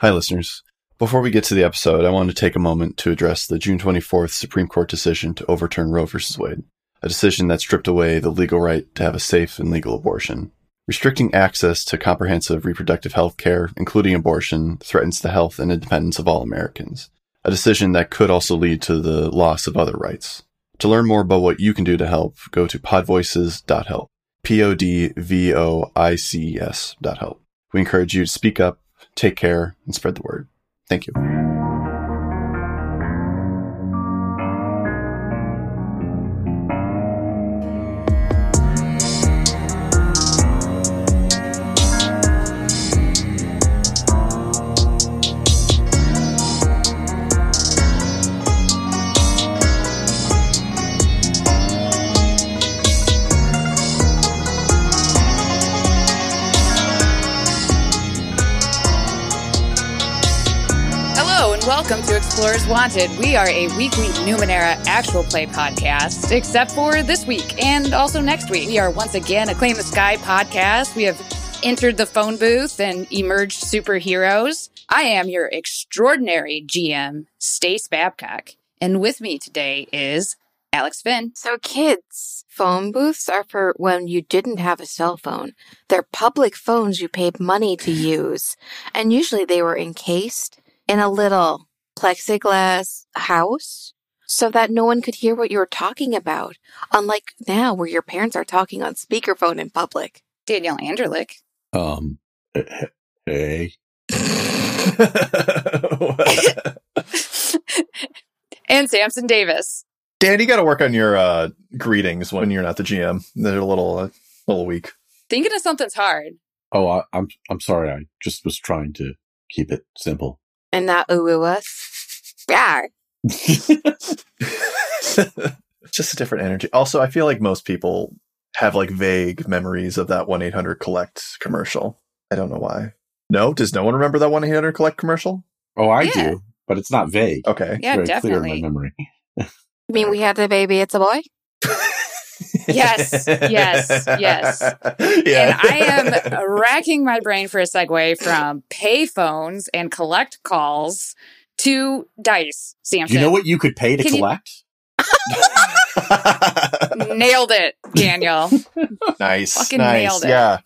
Hi, listeners. Before we get to the episode, I want to take a moment to address the June 24th Supreme Court decision to overturn Roe v. Wade, a decision that stripped away the legal right to have a safe and legal abortion. Restricting access to comprehensive reproductive health care, including abortion, threatens the health and independence of all Americans, a decision that could also lead to the loss of other rights. To learn more about what you can do to help, go to podvoices.help. P-O-D-V-O-I-C-E-S dot help. We encourage you to speak up, take care, and spread the word. Thank you. Explorers Wanted. We are a weekly Numenera actual play podcast, except for this week and also next week. We are once again a Claim the Sky podcast. We have entered the phone booth and emerged superheroes. I am your extraordinary GM, Stace Babcock, and with me today is Alex Finn. So, kids, phone booths are for when you didn't have a cell phone. They're public phones you paid money to use. And usually they were encased in a little plexiglass house so that no one could hear what you were talking about. Unlike now, where your parents are talking on speakerphone in public. Daniel Anderlich. Um, hey. and Sampson Davis. Dan, you got to work on your uh, greetings when you're not the GM. They're a little, uh, little weak. Thinking of something's hard. Oh, I, I'm I'm sorry. I just was trying to keep it simple. And not ooh ooh us. Yeah. Just a different energy. Also, I feel like most people have like vague memories of that one eight hundred collect commercial. I don't know why. No, does no one remember that one eight hundred collect commercial? Oh, I Yeah. do, but it's not vague. Okay. Yeah, It's very clear in definitely. my memory. You mean we had the baby, it's a boy? Yes, yes, yes. yeah. And I am racking my brain for a segue from pay phones and collect calls to dice. Do Sampson. you know what you could pay to Can you- collect? Nailed it, Daniel. nice. Fucking nice. nailed it. Yeah.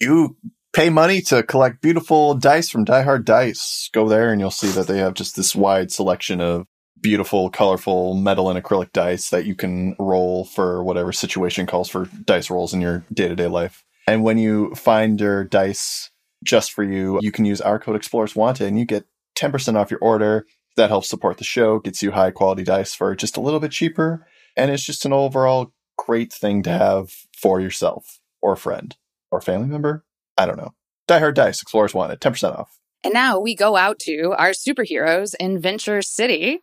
You pay money to collect beautiful dice from Die Hard Dice. Go there and you'll see that they have just this wide selection of beautiful, colorful metal and acrylic dice that you can roll for whatever situation calls for dice rolls in your day to day life. And when you find your dice just for you, you can use our code Explorers Wanted and you get 10% off your order. That helps support the show, gets you high quality dice for just a little bit cheaper. And it's just an overall great thing to have for yourself or a friend or family member. I don't know. Die Hard Dice, Explorers Wanted, 10% off. And now we go out to our superheroes in Venture City.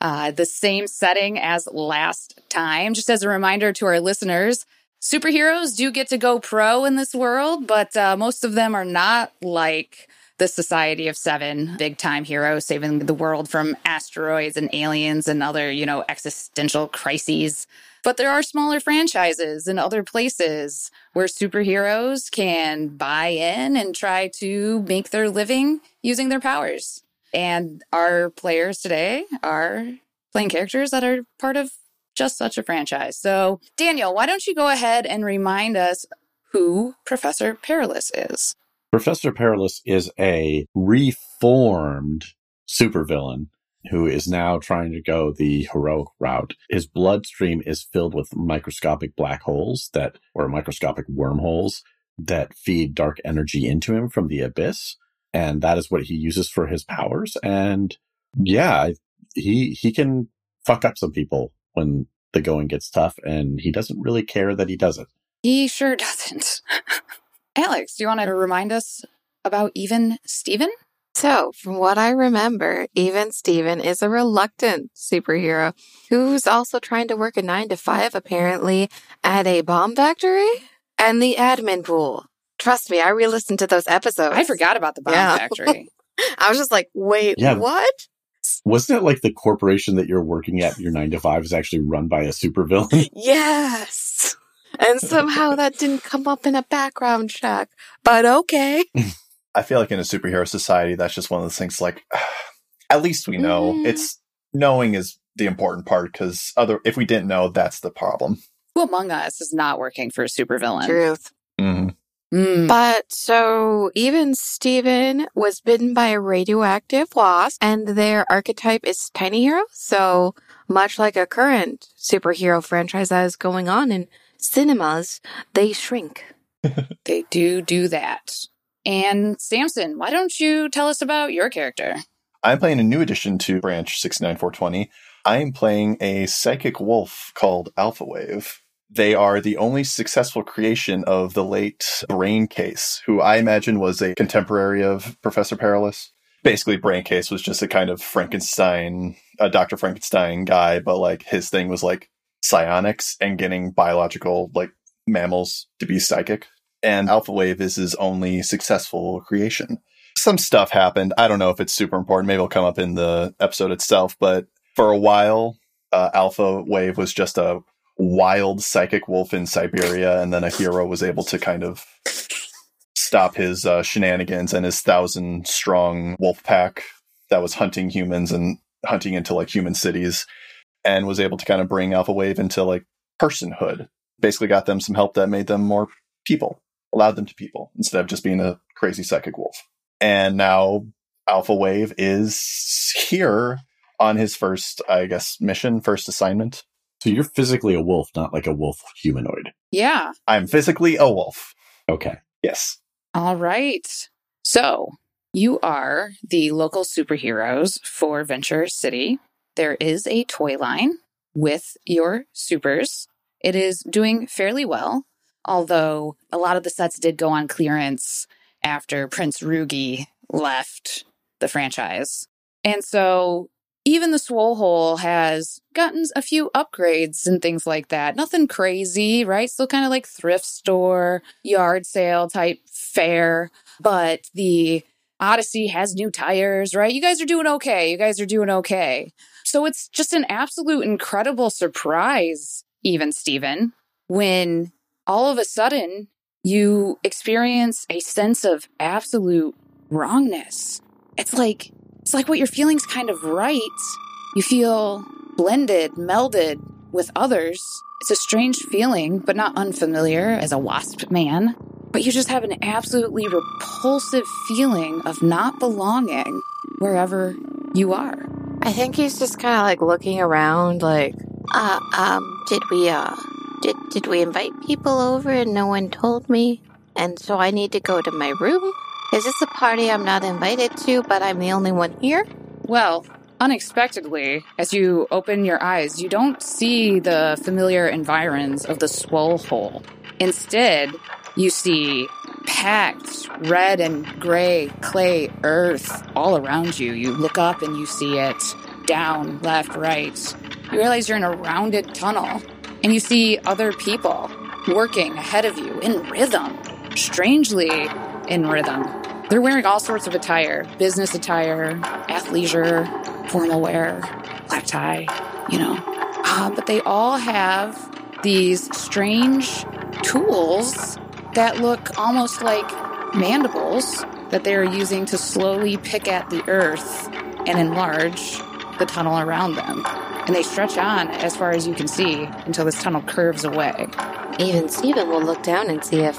Uh, the same setting as last time. Just as a reminder to our listeners, superheroes do get to go pro in this world, but uh, most of them are not like the Society of Seven, big time heroes saving the world from asteroids and aliens and other, you know, existential crises. But there are smaller franchises in other places where superheroes can buy in and try to make their living using their powers. And our players today are playing characters that are part of just such a franchise. So, Daniel, why don't you go ahead and remind us who Professor Perilous is? Professor Perilous is a reformed supervillain who is now trying to go the heroic route. His bloodstream is filled with microscopic black holes that, or microscopic wormholes that feed dark energy into him from the abyss. And that is what he uses for his powers. And yeah, he, he can fuck up some people when the going gets tough and he doesn't really care that he does it. He sure doesn't. Alex, do you want to remind us about Even Steven? So, from what I remember, even Steven is a reluctant superhero who's also trying to work a nine to five, apparently, at a bomb factory and the admin pool. Trust me, I re listened to those episodes. I forgot about the bomb Yeah. factory. I was just like, wait, Yeah. what? Wasn't it like the corporation that you're working at, your nine to five, is actually run by a supervillain? Yes. And somehow that didn't come up in a background check. But okay. I feel like in a superhero society, that's just one of those things like, at least we know. Mm. It's knowing is the important part because other, if we didn't know, that's the problem. Who among us is not working for a supervillain? Truth. Mm-hmm. Mm. But so even Steven was bitten by a radioactive wasp and their archetype is tiny hero. So much like a current superhero franchise that is going on in cinemas, they shrink. They do do that. And Sampson, why don't you tell us about your character? I'm playing a new addition to Branch 69420. I am playing a psychic wolf called Alpha Wave. They are the only successful creation of the late Braincase, who I imagine was a contemporary of Professor Perilous. Basically, Braincase was just a kind of Frankenstein, a Dr. Frankenstein guy, but like his thing was like psionics and getting biological, like mammals to be psychic. And Alpha Wave is his only successful creation some stuff happened. I don't know if it's super important. Maybe it'll come up in the episode itself. But for a while, uh, Alpha Wave was just a wild psychic wolf in Siberia, and then a hero was able to kind of stop his uh, shenanigans and his thousand strong wolf pack that was hunting humans and hunting into like human cities, and was able to kind of bring Alpha Wave into like personhood. Basically, got them some help that made them more people, allowed them to people instead of just being a crazy psychic wolf and now Alpha Wave is here on his first, I guess, mission, first assignment. So you're physically a wolf, not like a wolf humanoid. Yeah. I'm physically a wolf. Okay. Yes. All right. So you are the local superheroes for Venture City. There is a toy line with your supers. It is doing fairly well, although a lot of the sets did go on clearance after Prince Rugi left the franchise. And so even the Swole Hole has gotten a few upgrades and things like that. Nothing crazy, right? Still kind of like thrift store, yard sale type fare. But the Odyssey has new tires, right? You guys are doing okay. You guys are doing okay. So it's just an absolute incredible surprise, even Steven, when all of a sudden you experience a sense of absolute wrongness. It's like it's like what you're feeling's kind of right. You feel blended, melded with others. It's a strange feeling, but not unfamiliar as a wasp man. But you just have an absolutely repulsive feeling of not belonging wherever you are. I think he's just kind of like looking around, like, uh, um, did we, uh, did, did we invite people over and no one told me? And so I need to go to my room? Is this a party I'm not invited to, but I'm the only one here? Well, unexpectedly, as you open your eyes, you don't see the familiar environs of the swole hole. Instead, you see packed red and gray clay earth all around you. You look up and you see it down, left, right. You realize you're in a rounded tunnel and you see other people working ahead of you in rhythm, strangely in rhythm. They're wearing all sorts of attire business attire, athleisure, formal wear, black tie, you know. Uh, but they all have these strange tools that look almost like mandibles that they are using to slowly pick at the earth and enlarge the tunnel around them. And they stretch on as far as you can see until this tunnel curves away. Even Steven will look down and see if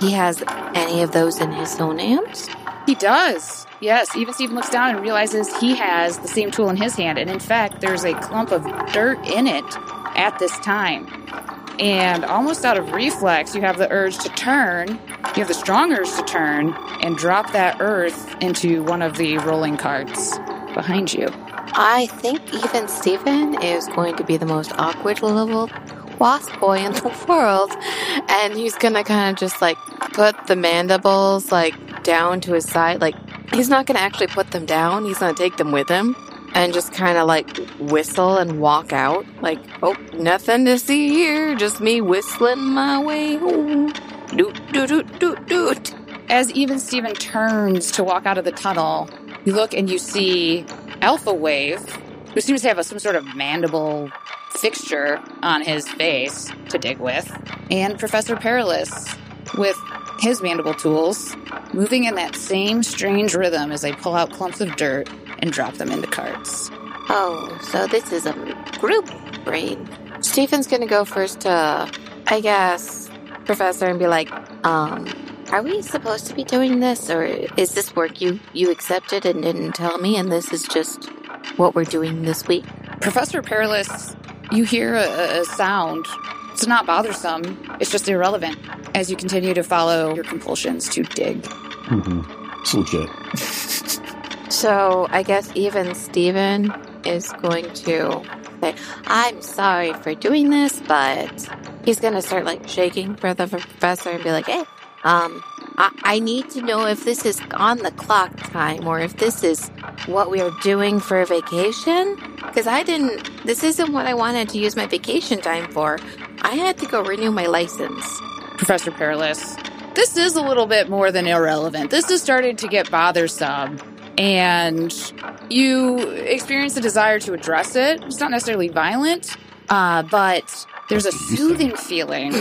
he has any of those in his own hands. He does. Yes, even Steven looks down and realizes he has the same tool in his hand. And in fact, there's a clump of dirt in it at this time. And almost out of reflex, you have the urge to turn. You have the strong urge to turn and drop that earth into one of the rolling carts behind you. I think even Steven is going to be the most awkward little wasp boy in the world. And he's gonna kind of just like put the mandibles like down to his side. Like, he's not gonna actually put them down, he's gonna take them with him and just kind of like whistle and walk out. Like, oh, nothing to see here, just me whistling my way home. Doot, doot, doot, doot, doot. As even Steven turns to walk out of the tunnel, you look and you see Alpha Wave, who seems to have a, some sort of mandible fixture on his face to dig with, and Professor Perilous with his mandible tools, moving in that same strange rhythm as they pull out clumps of dirt and drop them into carts. Oh, so this is a group brain. Steven's gonna go first to, I guess, Professor, and be like, um, are we supposed to be doing this, or is this work you you accepted and didn't tell me, and this is just what we're doing this week? Professor Perilous, you hear a, a sound. It's not bothersome, it's just irrelevant as you continue to follow your compulsions to dig. Mm-hmm. It's legit. So I guess even Steven is going to say, I'm sorry for doing this, but he's going to start like shaking for the professor and be like, hey, um, I, I need to know if this is on the clock time or if this is what we are doing for a vacation. Because I didn't, this isn't what I wanted to use my vacation time for. I had to go renew my license. Professor Perilous, this is a little bit more than irrelevant. This is starting to get bothersome. And you experience a desire to address it. It's not necessarily violent, uh, but there's a soothing feeling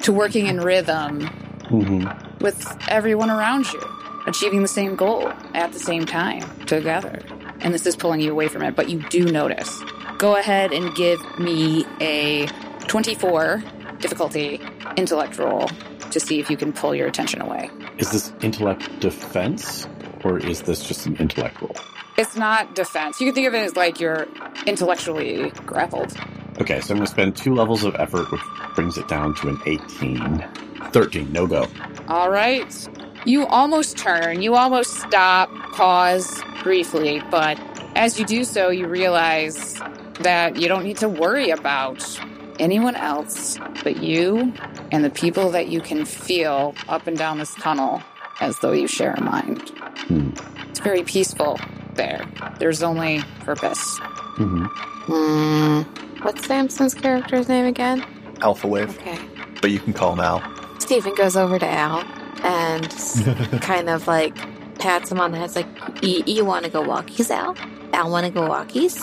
to working in rhythm Mm-hmm. with everyone around you, achieving the same goal at the same time together. And this is pulling you away from it, but you do notice. Go ahead and give me a 24 difficulty intellect roll to see if you can pull your attention away. Is this intellect defense, or is this just an intellect roll? It's not defense. You can think of it as like you're intellectually grappled. Okay, so I'm going to spend two levels of effort, which brings it down to an 18. 13, no go. All right. You almost turn, you almost stop, pause briefly, but as you do so, you realize that you don't need to worry about anyone else but you and the people that you can feel up and down this tunnel as though you share a mind. Hmm. It's very peaceful there. There's only purpose. Mm-hmm. Hmm. What's Sampson's character's name again? Alpha Wave, Okay. but you can call him Al. Steven goes over to Al and kind of like pats him on the head. It's like, "You- you want to go walkies, Al? Al want to go walkies?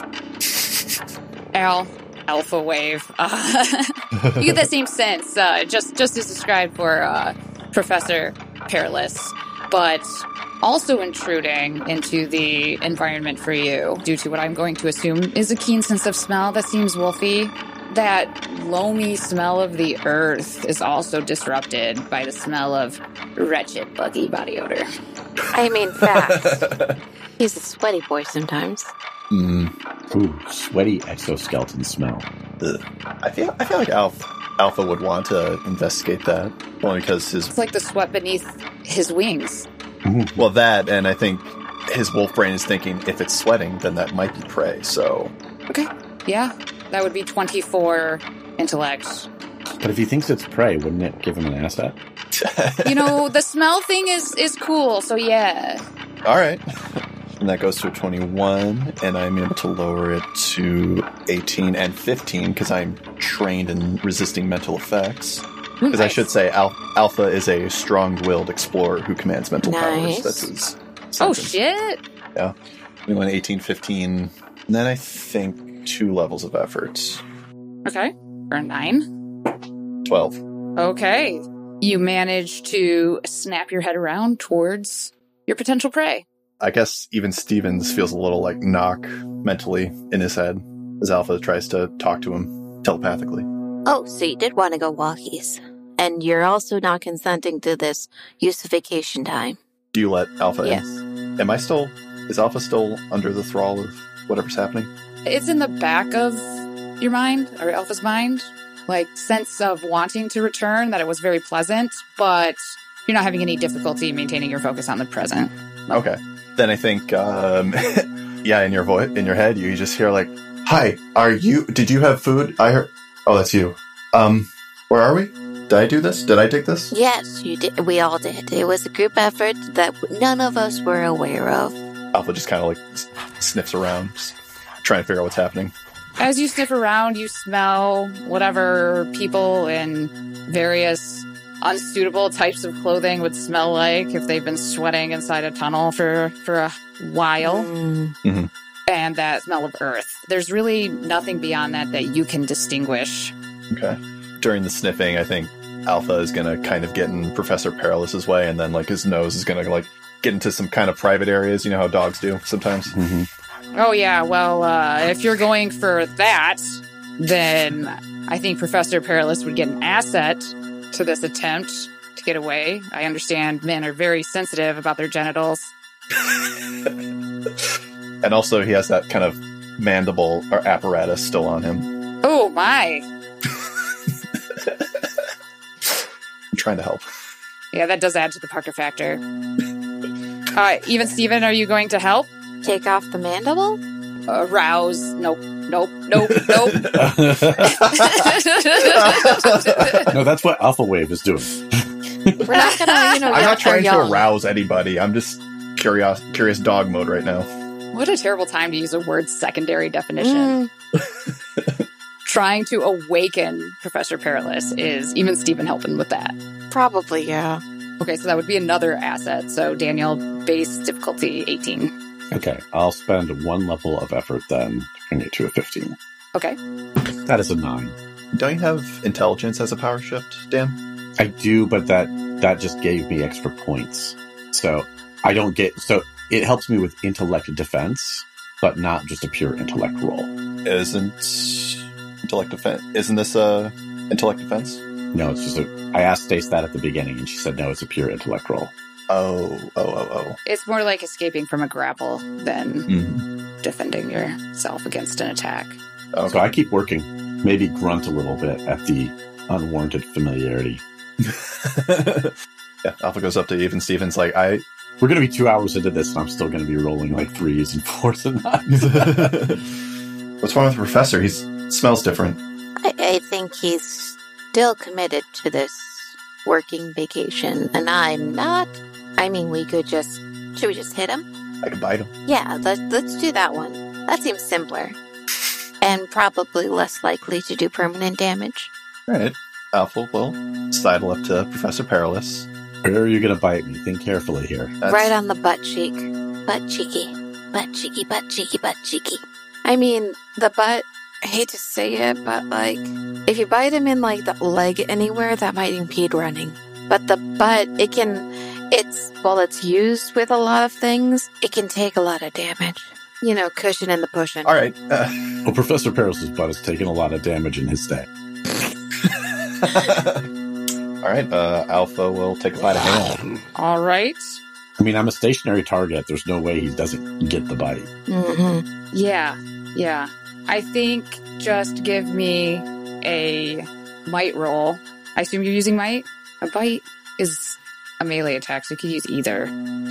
Al, Alpha Wave. Uh, you get that same sense, uh, just just as described for uh, Professor Perilous, but also intruding into the environment for you due to what I'm going to assume is a keen sense of smell that seems wolfy. That loamy smell of the earth is also disrupted by the smell of wretched buggy body odor. I mean, facts. He's a sweaty boy sometimes. Mm, Ooh, sweaty exoskeleton smell. ugh. I feel I feel like Alpha Alpha would want to investigate that only because his It's like the sweat beneath his wings. well that and I think his wolf brain is thinking if it's sweating then that might be prey. So Okay. Yeah, that would be 24 intellect. But if he thinks it's prey, wouldn't it give him an asset? You know, the smell thing is is cool, so yeah. All right. And that goes to a 21, and I'm able to lower it to 18 and 15 because I'm trained in resisting mental effects. Because I should say, Al- Alpha is a strong willed explorer who commands mental Nice. powers. That's his. Oh shit. 21, 18, 15. And then I think two levels of effort. Okay. For a nine. 12. Okay. You manage to snap your head around towards your potential prey. I guess even Stevens feels a little like knock mentally in his head as Alpha tries to talk to him telepathically. Oh, so you did want to go walkies. And you're also not consenting to this use of vacation time. Do you let Alpha Yes. in? Am I still. Is Alpha still under the thrall of whatever's happening? It's in the back of your mind or Alpha's mind. Like sense of wanting to return, that it was very pleasant, but you're not having any difficulty maintaining your focus on the present. Okay. Then I think, um, yeah, in your voice, in your head, you just hear like, "Hi, are you? Did you have food? I heard. Oh, that's you. Um, where are we? Did I do this? Did I take this? Yes, you did. We all did. It was a group effort that none of us were aware of. Alpha just kind of like sniffs around, trying to figure out what's happening. As you sniff around, you smell whatever people in various unsuitable types of clothing would smell like if they've been sweating inside a tunnel for, for a while. Mm. And that smell of earth. There's really nothing beyond that that you can distinguish. Okay. During the sniffing, I think Alpha is gonna kind of get in Professor Perilous's way, and then like his nose is gonna like get into some kind of private areas. You know how dogs do sometimes. Mhm. Oh, yeah. Well, uh, if you're going for that, then I think Professor Perilous would get an asset to this attempt to get away. I understand men are very sensitive about their genitals. And also, he has that kind of mandible or apparatus still on him. Oh, my. I'm trying to help. Yeah, that does add to the Parker factor. Uh, even Steven, are you going to help? Take off the mandible? Uh, rouse. Nope. Nope. Nope. Nope. no, that's what Alpha Wave is doing. We're not gonna, you know, I'm not trying to arouse anybody. I'm just curious, curious dog mode right now. what a terrible time to use a word secondary definition. Mm, Trying to awaken Professor Perilous is even Steven helping with that. probably, yeah. Okay, so that would be another asset. So Daniel, base difficulty 18. Okay, I'll spend one level of effort then to bring it to a 15. Okay. That is a 9. Don't you have intelligence as a power shift, Dan? I do, but that that just gave me extra points. So I don't get so it helps me with intellect defense, but not just a pure intellect roll. Isn't intellect defense? Isn't this a intellect defense? No, it's just a I asked Stace that at the beginning and she said no, it's a pure intellect roll. Oh, oh, oh, oh. It's more like escaping from a grapple than oh. Mm. defending yourself against an attack. Okay. So I keep working, maybe grunt a little bit at the unwarranted familiarity. yeah, Alpha goes up to even Stevens like I. We're gonna be two hours into this and I'm still gonna be rolling like threes and fours and nines. What's wrong with the professor? He smells different. I, I think he's still committed to this working vacation, and I'm not. I mean, we could just. Should we just hit him? I could bite him. Yeah, let, let's do that one. That seems simpler. And probably less likely to do permanent damage. All right. Alpha will sidle up to Professor Perilous. Where are you gonna bite me? Think carefully here. That's- Right on the butt cheek. Butt cheeky. Butt cheeky, butt cheeky, butt cheeky. I mean, the butt, I hate to say it, but like, if you bite him in like the leg anywhere, that might impede running. But the butt, it can, it's, while it's used with a lot of things, it can take a lot of damage. You know, cushion and the pushing. All right. Uh, Well, Professor Peril's butt has taken a lot of damage in his day. all right. Uh, Alpha will take a bite of ham. All right. I mean, I'm a stationary target. There's no way he doesn't get the bite. hmm Yeah. Yeah. I think just give me a might roll. I assume you're using might? A bite is a melee attack, so you could use either.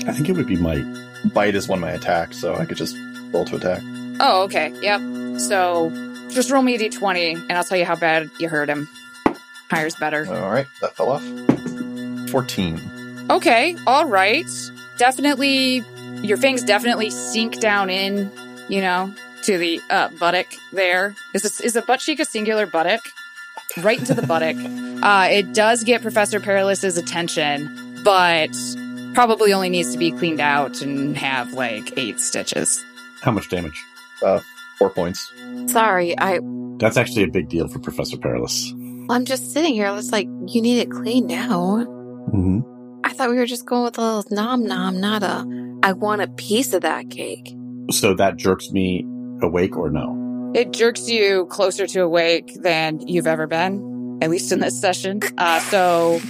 I think it would be might. Bite is one of my attacks, so I could just roll to attack. Oh, okay. Yep. So just roll me a d20 and I'll tell you how bad you hurt him. Higher's better. All right. That fell off. 14. Okay, all right. Definitely, your fangs definitely sink down in, you know, to the uh, buttock there. Is this, is a butt cheek a singular buttock? Right into the buttock. Uh, it does get Professor Perilous's attention, but probably only needs to be cleaned out and have like eight stitches. How much damage? Uh, Four points. Sorry, I, That's actually a big deal for Professor Perilous. I'm just sitting here. It's like, you need it cleaned out. Mm-hmm. I thought we were just going with a little nom nom, not a, I want a piece of that cake. So that jerks me awake or no? It jerks you closer to awake than you've ever been, at least in this session. Uh, so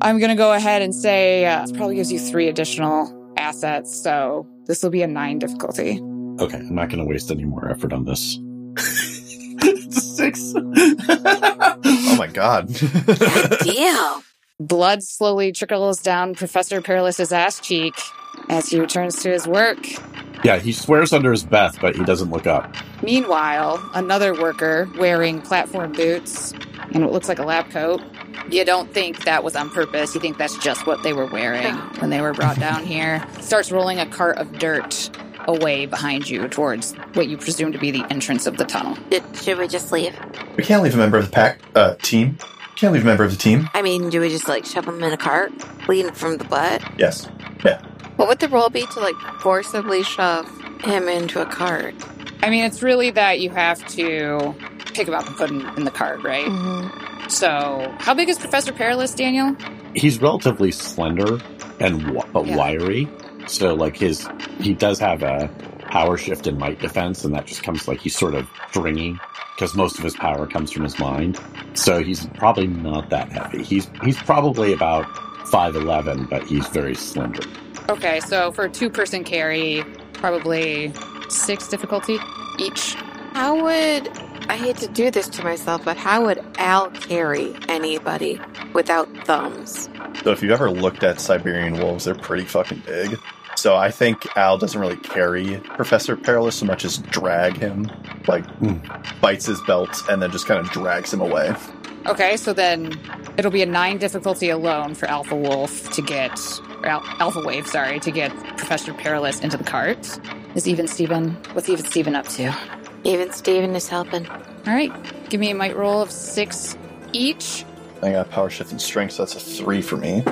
I'm going to go ahead and say uh, it probably gives you three additional assets. So this will be a nine difficulty. Okay, I'm not going to waste any more effort on this. it's six. Oh my god. Damn. Blood slowly trickles down Professor Perilous's ass cheek as he returns to his work. yeah, he swears under his breath, but he doesn't look up. Meanwhile, another worker wearing platform boots and what looks like a lab coat. You don't think that was on purpose. You think that's just what they were wearing when they were brought down here. Starts rolling a cart of dirt away behind you towards what you presume to be the entrance of the tunnel. Did, should we just leave? we can't leave a member of the pack uh, team. Can't leave a member of the team. I mean, do we just like shove him in a cart, lean from the butt? Yes. Yeah. What would the role be to like forcibly shove him into a cart? I mean, it's really that you have to pick him up and put him in the cart, right? Mm-hmm. So, how big is Professor Perilous, Daniel? He's relatively slender and wi- but Yeah. wiry. So like his he does have a power shift and might defense, and that just comes like he's sort of stringy because most of his power comes from his mind. So he's probably not that heavy. He's he's probably about five eleven, but he's very slender. Okay, so for a two person carry, probably six difficulty each. How would I hate to do this to myself, but how would Al carry anybody without thumbs? So if you've ever looked at Siberian wolves, they're pretty fucking big. So I think Al doesn't really carry Professor Perilous so much as drag him, like Hmm. bites his belt and then just kind of drags him away. Okay, so then it'll be a nine difficulty alone for Alpha Wolf to get, or Al- Alpha Wave, sorry, to get Professor Perilous into the cart. Is even Steven, what's even Steven up to? Even Steven is helping. All right, give me a might roll of six each. I got power shift and strength, so that's a three for me.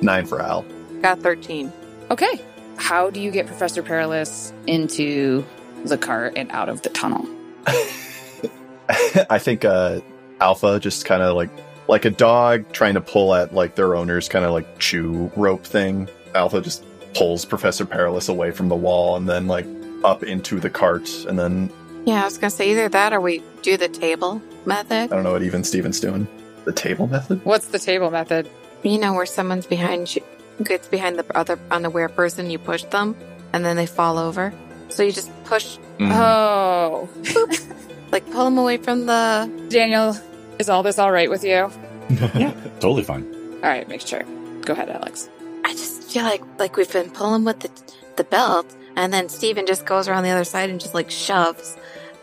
Nine for Al. Got 13. Okay, how do you get Professor Perilous into the cart and out of the tunnel? I think uh, Alpha just kind of like like a dog trying to pull at like their owner's kind of like chew rope thing. Alpha just pulls Professor Perilous away from the wall and then like up into the cart and then Yeah, I was gonna say either that or we do the table method. I don't know what even Steven's doing. The table method? What's the table method? You know, where someone's behind you, gets behind the other unaware person, you push them, and then they fall over. So you just push, Mm. Oh, like pull them away from the. Daniel, is all this all right with you? Yeah, totally fine. All right, make sure. Go ahead, Alex. I just feel like like we've been pulling with the the belt, and then Steven just goes around the other side and just like shoves,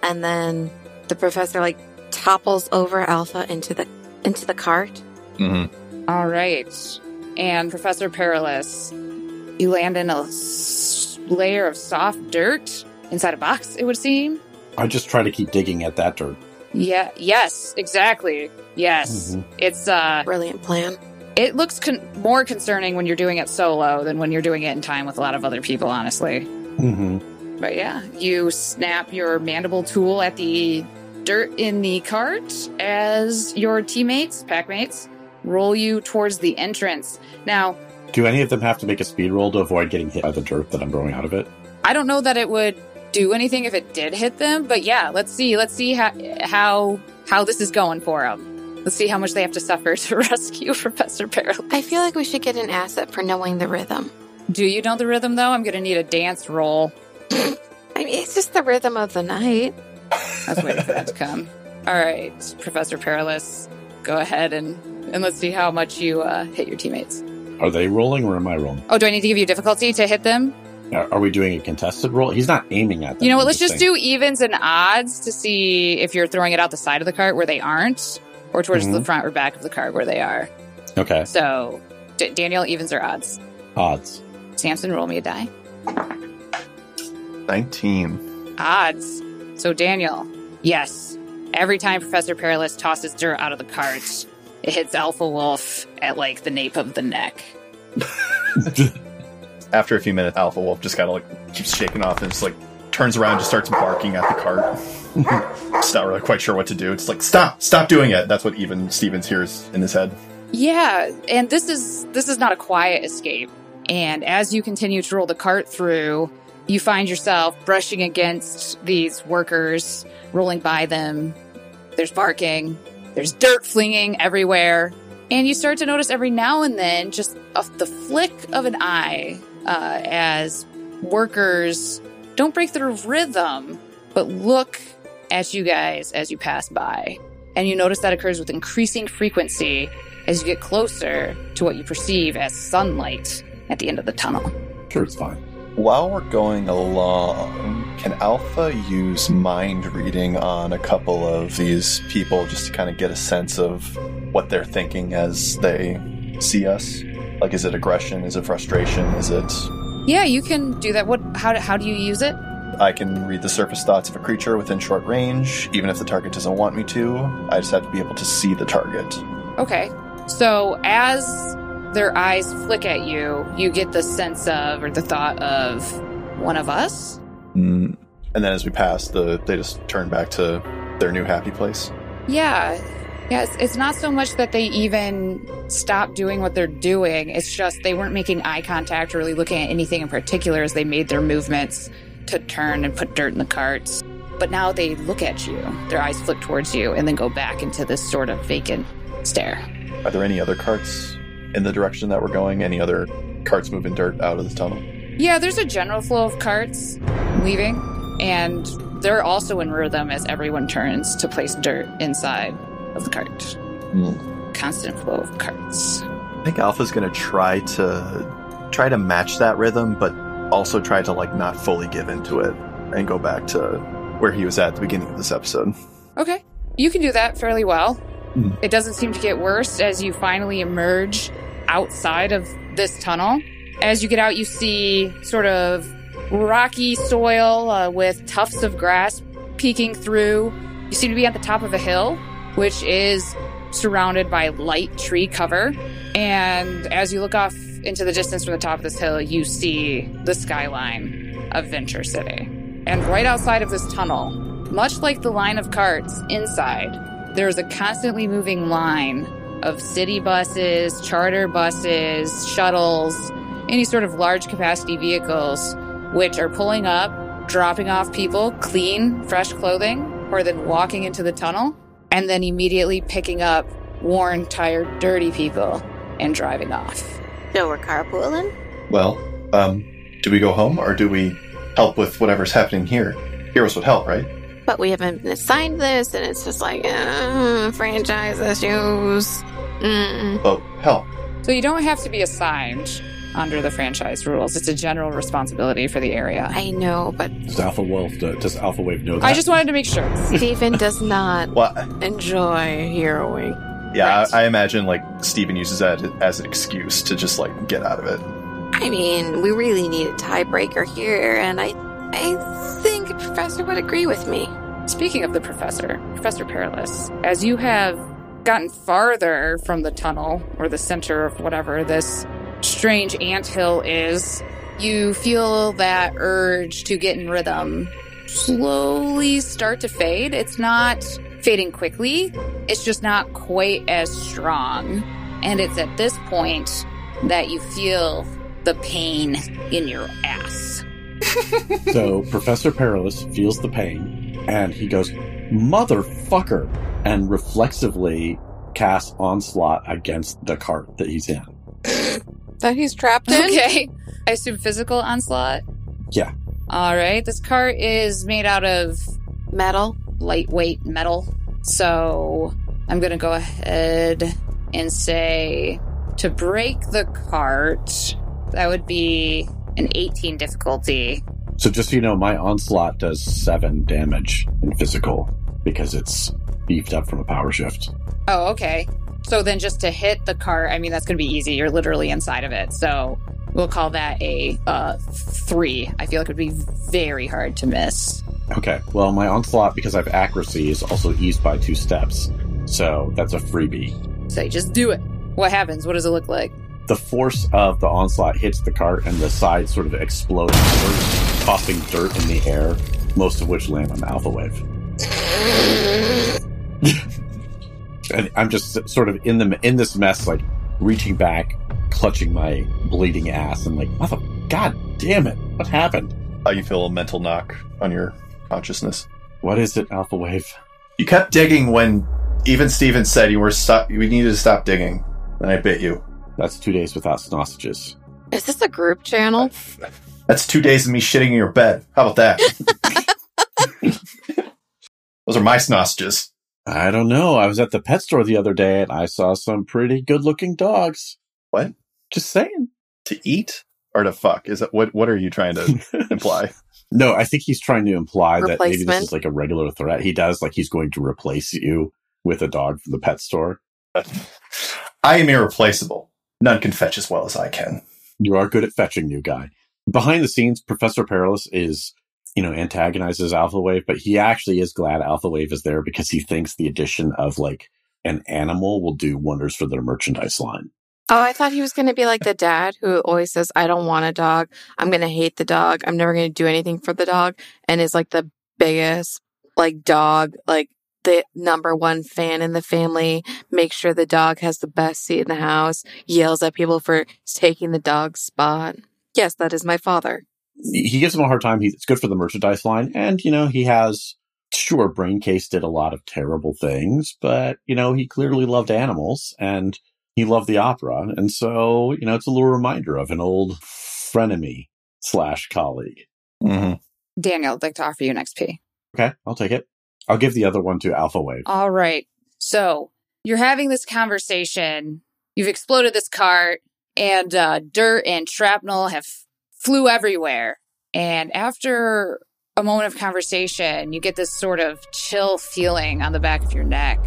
and then the professor like topples over Alpha into the into the cart. Mm-hmm. All right. And Professor Perilous, you land in a s- layer of soft dirt inside a box, it would seem. I just try to keep digging at that dirt. Yeah, yes, exactly. Yes. Mhm. It's uh Brilliant plan. it looks con- more concerning when you're doing it solo than when you're doing it in time with a lot of other people, honestly. Mm-hmm. But yeah, you snap your mandible tool at the dirt in the cart as your teammates, packmates, roll you towards the entrance. Now, Do any of them have to make a speed roll to avoid getting hit by the dirt that I'm throwing out of it? I don't know that it would do anything if it did hit them, but yeah, let's see. Let's see how how how this is going for them. Let's see how much they have to suffer to rescue Professor Perilous. I feel like we should get an asset for knowing the rhythm. Do you know the rhythm though? I'm gonna need a dance roll. I mean, it's just the rhythm of the night. I was waiting for that to come. All right, Professor Perilous, go ahead and and let's see how much you uh, hit your teammates. Are they rolling or am I rolling? Oh, do I need to give you difficulty to hit them? Are, are we doing a contested roll? He's not aiming at them. You know what? Let's just do evens and odds to see if you're throwing it out the side of the cart where they aren't, or towards the Mhm. front or back of the cart where they are. Okay. So, D- Daniel, evens or odds? Odds. Sampson, roll me a die. 19. Odds. So, Daniel, yes. Every time Professor Perilous tosses dirt out of the cart, it hits Alpha Wolf at like the nape of the neck. After a few minutes, Alpha Wolf just kind of like keeps shaking off and just like turns around and just starts barking at the cart. just not really quite sure what to do. It's like, stop, stop doing it. That's what even Stevens hears in his head. Yeah, and this is this is not a quiet escape. And as you continue to roll the cart through, you find yourself brushing against these workers, rolling by them. There's barking, there's dirt flinging everywhere, and you start to notice every now and then just the flick of an eye uh, as workers don't break their rhythm, but look at you guys as you pass by. And you notice that occurs with increasing frequency as you get closer to what you perceive as sunlight at the end of the tunnel. Sure, it's fine. While we're going along, can Alpha use mind reading on a couple of these people just to kind of get a sense of what they're thinking as they see us? Like, is it aggression? Is it frustration? Is it. Yeah, you can do that. What? How? do- How do you use it? I can read the surface thoughts of a creature within short range, even if the target doesn't want me to. I just have to be able to see the target. Okay. So as their eyes flick at you, you get the sense of or the thought of one of us. Mm. And then as we pass, the they just turn back to their new happy place. Yeah. Yeah, it's, it's not so much that they even stopped doing what they're doing. It's just they weren't making eye contact or really looking at anything in particular as they made their movements to turn and put dirt in the carts. But now they look at you, their eyes flick towards you, and then go back into this sort of vacant stare. Are there any other carts in the direction that we're going? Any other carts moving dirt out of the tunnel? Yeah, there's a general flow of carts leaving, and they're also in rhythm as everyone turns to place dirt inside of the cart. Hmm. Constant flow of carts. I think Alpha's gonna try to try to match that rhythm, but also try to like not fully give into it and go back to where he was at the beginning of this episode. Okay. You can do that fairly well. Hmm. It doesn't seem to get worse as you finally emerge outside of this tunnel. As you get out, you see sort of rocky soil uh, with tufts of grass peeking through. You seem to be at the top of a hill, which is surrounded by light tree cover. And as you look off into the distance from the top of this hill, you see the skyline of Venture City. And right outside of this tunnel, much like the line of carts inside, there's a constantly moving line of city buses, charter buses, shuttles, any sort of large capacity vehicles, which are pulling up, dropping off people, clean, fresh clothing, or then walking into the tunnel, and then immediately picking up worn, tired, dirty people and driving off. So we're carpooling? Well, um, do we go home or do we help with whatever's happening here? Heroes would help, right? But we haven't been assigned this, and it's just like, uh, franchise issues. Mm. Oh, help. So you don't have to be assigned under the franchise rules. It's a general responsibility for the area. I know, but Does Alpha Wolf, does Alpha Wave know that? I just wanted to make sure. Steven does not Well, enjoy heroing. yeah, Right. I, I imagine like Steven uses that as an excuse to just like get out of it. I mean, we really need a tiebreaker here, and I, I think a professor would agree with me. Speaking of the professor, Professor Perilous, as you have gotten farther from the tunnel or the center of whatever this strange anthill is, you feel that urge to get in rhythm slowly start to fade. It's not fading quickly, it's just not quite as strong. And it's at this point that you feel the pain in your ass. So Professor Perilous feels the pain and he goes, Motherfucker! And reflexively casts onslaught against the cart that he's in. That he's trapped in? Okay. I assume physical onslaught. Yeah. All right. This cart is made out of Metal. lightweight metal. So I'm going to go ahead and say to break the cart, that would be an 18 difficulty. So just so you know, my onslaught does seven damage in physical because it's beefed up from a power shift. Oh, okay. So then just to hit the cart, I mean, that's going to be easy. You're literally inside of it. So we'll call that a uh, three. I feel like it would be very hard to miss. Okay. Well, my onslaught, because I have accuracy, is also eased by two steps. So that's a freebie. So you just do it. What happens? What does it look like? The force of the onslaught hits the cart and the sides sort of explode outward, tossing dirt in the air, most of which land on Alpha Wave. and I'm just sort of in the in this mess, like reaching back, clutching my bleeding ass, and like, mother, god damn it, what happened? How you feel a mental knock on your consciousness? What is it, Alpha Wave? You kept digging when even Steven said you were stop. We needed to stop digging, and I bit you. That's two days without sausages. Is this a group channel? That's two days of me shitting in your bed. How about that? Those are my snossages. I don't know. I was at the pet store the other day and I saw some pretty good looking dogs. What? Just saying. To eat or to fuck? Is that what? What are you trying to imply? No, I think he's trying to imply that maybe this is like a regular threat. He does, like he's going to replace you with a dog from the pet store. I am irreplaceable. None can fetch as well as I can. You are good at fetching, new guy. Behind the scenes, Professor Perilous is, you know, antagonizes Alpha Wave, but he actually is glad Alpha Wave is there because he thinks the addition of like an animal will do wonders for their merchandise line. Oh, I thought he was going to be like the dad who always says, I don't want a dog. I'm going to hate the dog. I'm never going to do anything for the dog. And is like the biggest, like, dog, like, the number one fan in the family, makes sure the dog has the best seat in the house, yells at people for taking the dog's spot. Yes, that is my father. He gives him a hard time. He's it's good for the merchandise line. And, you know, he has, sure, Braincase did a lot of terrible things, but, you know, he clearly loved animals and he loved the opera. And so, you know, it's a little reminder of an old frenemy slash colleague. hmm Daniel, I'd like to offer you an XP. Okay, I'll take it. I'll give the other one to Alpha Wave. All right. So you're having this conversation. You've exploded this cart, and uh, dirt and shrapnel have flew everywhere. And after a moment of conversation, you get this sort of chill feeling on the back of your neck,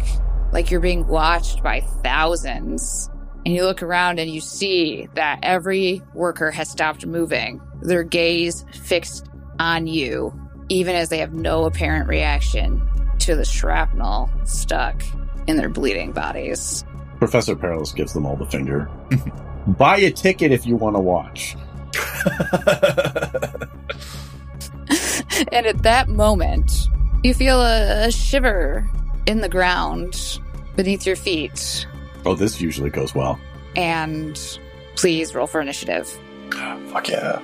like you're being watched by thousands. And you look around and you see that every worker has stopped moving, their gaze fixed on you, even as they have no apparent reaction to the shrapnel stuck in their bleeding bodies. Professor Perilous gives them all the finger. Buy a ticket if you want to watch. and at that moment, you feel a, a shiver in the ground beneath your feet. Oh, this usually goes well. And please roll for initiative. Fuck yeah.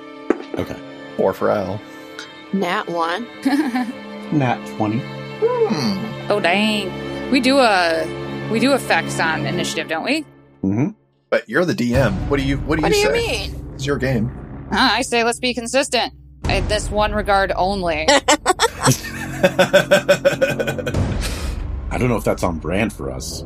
Okay. Four for Al. Nat one. Nat 20. Hmm. oh dang. We do a we do effects on initiative, don't we? Mm-hmm. But you're the DM. What do you What do What you do you say? mean? It's your game. Ah, I say let's be consistent. In this one regard only. I don't know if that's on brand for us.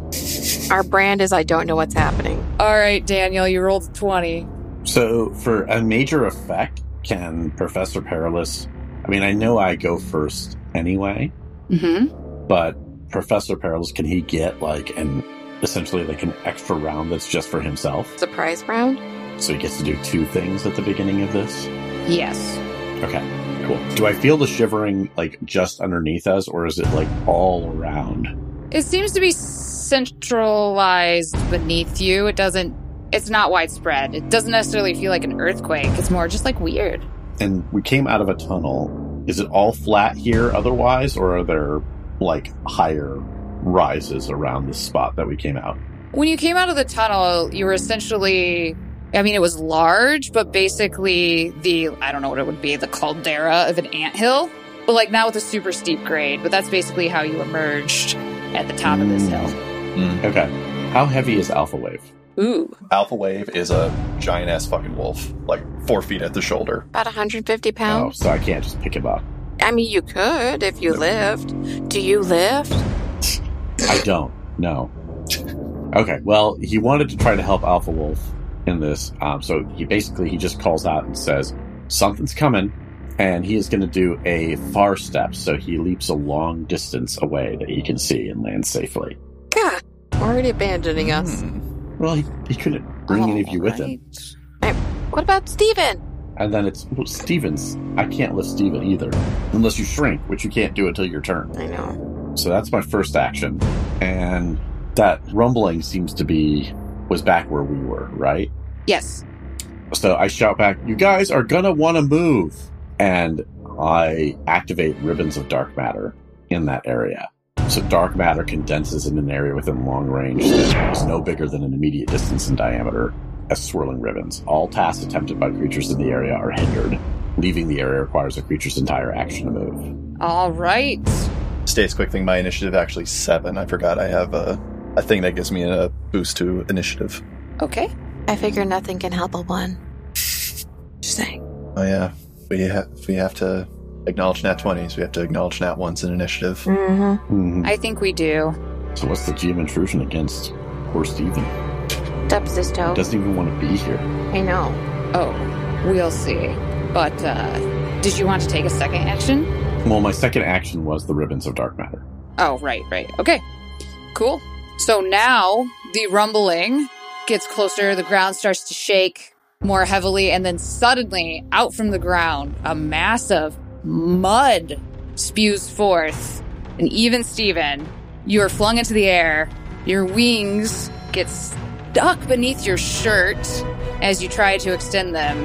Our brand is I don't know what's happening. All right, Daniel, you rolled 20. So, for a major effect, can Professor Perilous. I mean, I know I go first anyway, Mm-hmm. but Professor Perilous, can he get like an essentially like an extra round that's just for himself? Surprise round? So he gets to do two things at the beginning of this? Yes. Okay, cool. Do I feel the shivering like just underneath us, or is it like all around? It seems to be centralized beneath you. It doesn't, it's not widespread. It doesn't necessarily feel like an earthquake. It's more just like weird. And we came out of a tunnel. Is it all flat here otherwise, or are there like higher rises around the spot that we came out? When you came out of the tunnel, you were essentially, I mean, it was large, but basically the, I don't know what it would be, the caldera of an anthill, but like not with a super steep grade. But that's basically how you emerged at the top of this hill. Mm. Okay. How heavy is Alpha Wave? Ooh. Alpha Wave is a giant ass fucking wolf, like four feet at the shoulder. About 150 Oh, pounds. so I can't just pick him up. I mean, you could if you lift. Do you lift? I don't. No. Okay. Well, he wanted to try to help Alpha Wolf in this. Um, so he basically he just calls out and says something's coming, and he is going to do a far step. So he leaps a long distance away that he can see and lands safely. God, already abandoning us. Hmm. Well, he, he couldn't bring any of you with him. Alright. What about Steven? And then it's well, Stevens. I can't lift Steven either, unless you shrink, which you can't do until your turn. I know. So that's my first action. And that rumbling seems to be was back where we were, right? Yes. So I shout back, "You guys are gonna want to move!" And I activate ribbons of dark matter in that area. So dark matter condenses in an area within long range that is no bigger than an immediate distance in diameter as swirling ribbons. All tasks attempted by creatures in the area are hindered. Leaving the area requires a creature's entire action to move. All right. Stace quick thing. My initiative actually seven. I forgot I have a a thing that gives me a boost to initiative. Okay. I figure nothing can help a one. Just saying. Oh yeah, we have we have to acknowledge nat twenties. We have to acknowledge nat ones in initiative. Mm-hmm. Mhm. I think we do. So what's the GM intrusion against poor Steven? Stubs his toe. Doesn't even want to be here. I know. Oh, we'll see. But uh did you want to take a second action? Well, my second action was the ribbons of dark matter. Oh, right, right. Okay. Cool. So now the rumbling gets closer, the ground starts to shake more heavily, and then suddenly, out from the ground, a mass of mud spews forth. And even Steven, you are flung into the air. Your wings get stuck beneath your shirt as you try to extend them,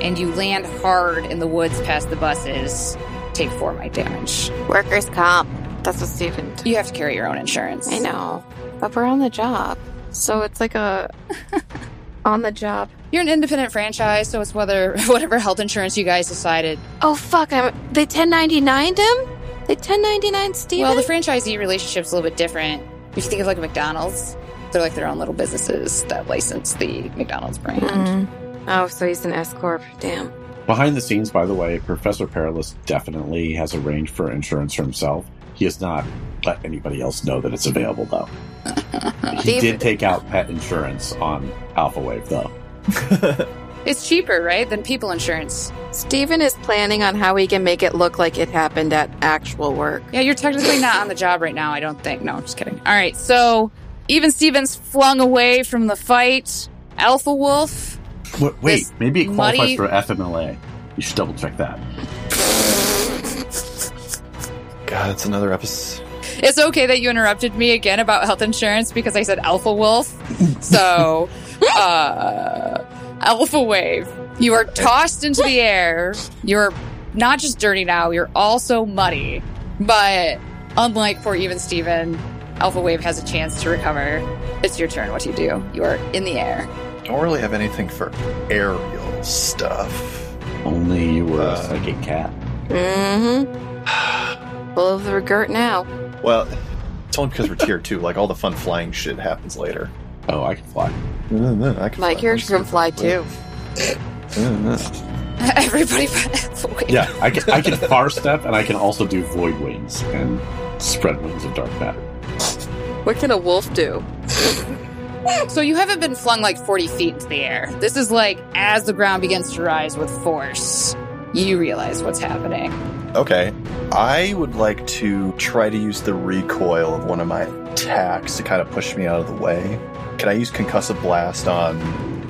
and you land hard in the woods past the buses. Take four might damage. Workers' comp. That's what Steven. You have to carry your own insurance. I know, but we're on the job, so it's like a on the job. You're an independent franchise, so it's whether whatever health insurance you guys decided. Oh fuck! I'm they 1099'd him. They 1099 Steven. Well, the franchisee relationship's a little bit different. If you think of like a McDonald's, they're like their own little businesses that license the McDonald's brand. Mm. Oh, so he's an S corp. Damn. Behind the scenes, by the way, Professor Perilous definitely has arranged for insurance for himself. He has not let anybody else know that it's available, though. he David- did take out pet insurance on Alpha Wave, though. It's cheaper, right, than people insurance. Steven is planning on how he can make it look like it happened at actual work. Yeah, you're technically not on the job right now, I don't think. No, I'm just kidding. All right, so even Stevens flung away from the fight. Alpha Wolf. Wait, wait maybe it qualifies muddy- for FMLA. You should double check that. God, it's another episode. It's okay that you interrupted me again about health insurance because I said Alpha Wolf. So, uh, Alpha Wave. You are tossed into the air. You're not just dirty now, you're also muddy. But unlike poor Even Steven, Alpha Wave has a chance to recover. It's your turn. What do you do? You are in the air. Don't really have anything for aerial stuff. Only you were Uh, a psychic cat. Mm-hmm. Full of the regret now. Well, it's only because we're tier two. Like all the fun flying shit happens later. Oh, I can fly. Mm-hmm, I can My fly. character can fly too. Mm-hmm. Everybody but Yeah, I can, I can far step, and I can also do void wings and spread wings of dark matter. What can a wolf do? So you haven't been flung like 40 feet into the air. This is like as the ground begins to rise with force, you realize what's happening. Okay. I would like to try to use the recoil of one of my attacks to kind of push me out of the way. Can I use concussive blast on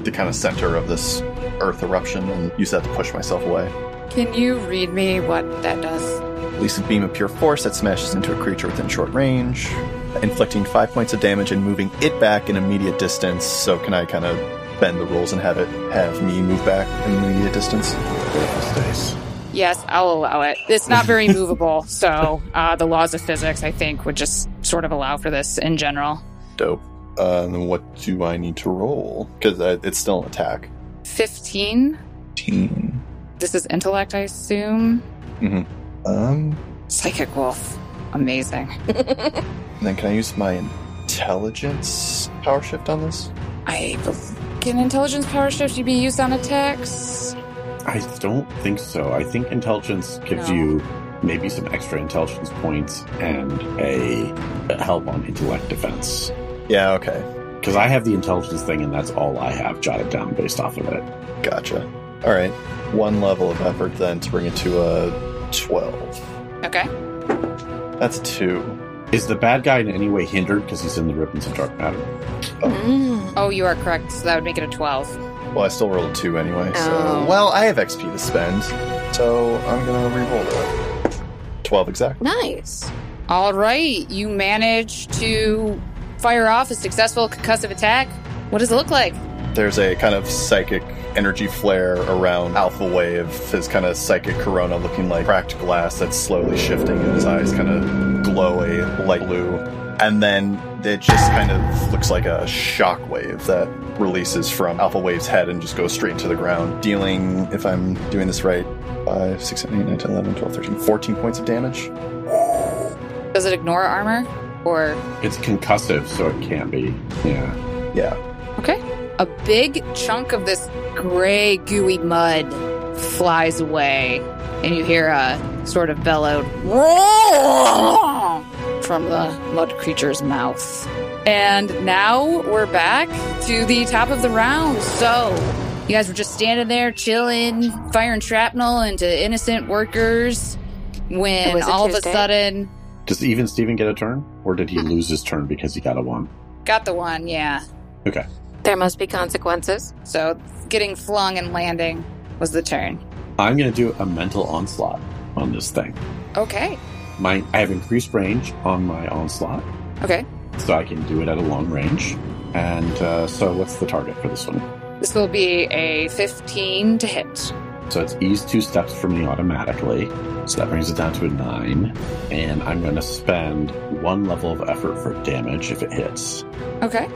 the kind of center of this earth eruption and use that to push myself away? Can you read me what that does? Release a beam of pure force that smashes into a creature within short range, inflicting five points of damage and moving it back an immediate distance. So can I kind of bend the rules and have it have me move back an immediate distance? Yes, I'll allow it. It's not very movable, so uh, the laws of physics, I think, would just sort of allow for this in general. Dope. Uh, and then what do I need to roll? Because uh, it's still an attack. 15. Team. This is intellect, I assume. Mm-hmm. Um, Psychic Wolf. Amazing. and then can I use my intelligence power shift on this? I believe... can intelligence power shift you be used on attacks? I don't think so. I think intelligence gives No. you maybe some extra intelligence points and a, a help on intellect defense. Yeah, okay. Because I have the intelligence thing, and that's all I have jotted down based off of it. Gotcha. All right. One level of effort then to bring it to a 12. Okay. That's a 2. Is the bad guy in any way hindered because he's in the ribbons of dark matter? Mm. Oh, you are correct. So that would make it a 12. Well, I still rolled a 2 anyway, so. Oh. Well, I have XP to spend, so I'm going to re-roll it. 12 exact. Nice. All right, you manage to fire off a successful concussive attack. What does it look like? There's a kind of psychic energy flare around Alpha Wave, his kind of psychic corona looking like cracked glass that's slowly shifting, and his eyes kind of glow a light blue. And then it just kind of looks like a shock wave that releases from Alpha Wave's head and just goes straight into the ground, dealing, if I'm doing this right, 5, 6, 7, 8, 9, 10, 11, 12, 13, 14 points of damage. Does it ignore armor? Or, It's concussive, so it can't be. Yeah. Yeah. okay. A big chunk of this gray, gooey mud flies away, and you hear a sort of bellowed from the mud creature's mouth. And now we're back to the top of the round. So, you guys were just standing there chilling, firing shrapnel into innocent workers when Was it all of a sudden Does even Steven get a turn? Or did he lose his turn because he got a one? got the one, yeah. Okay. There must be consequences. So, getting flung and landing was the turn. I'm going to do a mental onslaught on this thing. Okay. My, I have increased range on my onslaught, Okay. so I can do it at a long range. And uh, so, what's the target for this one? This will be a 15 to hit. So it's ease two steps from me automatically. So that brings it down to a nine. And I'm going to spend one level of effort for damage if it hits. Okay.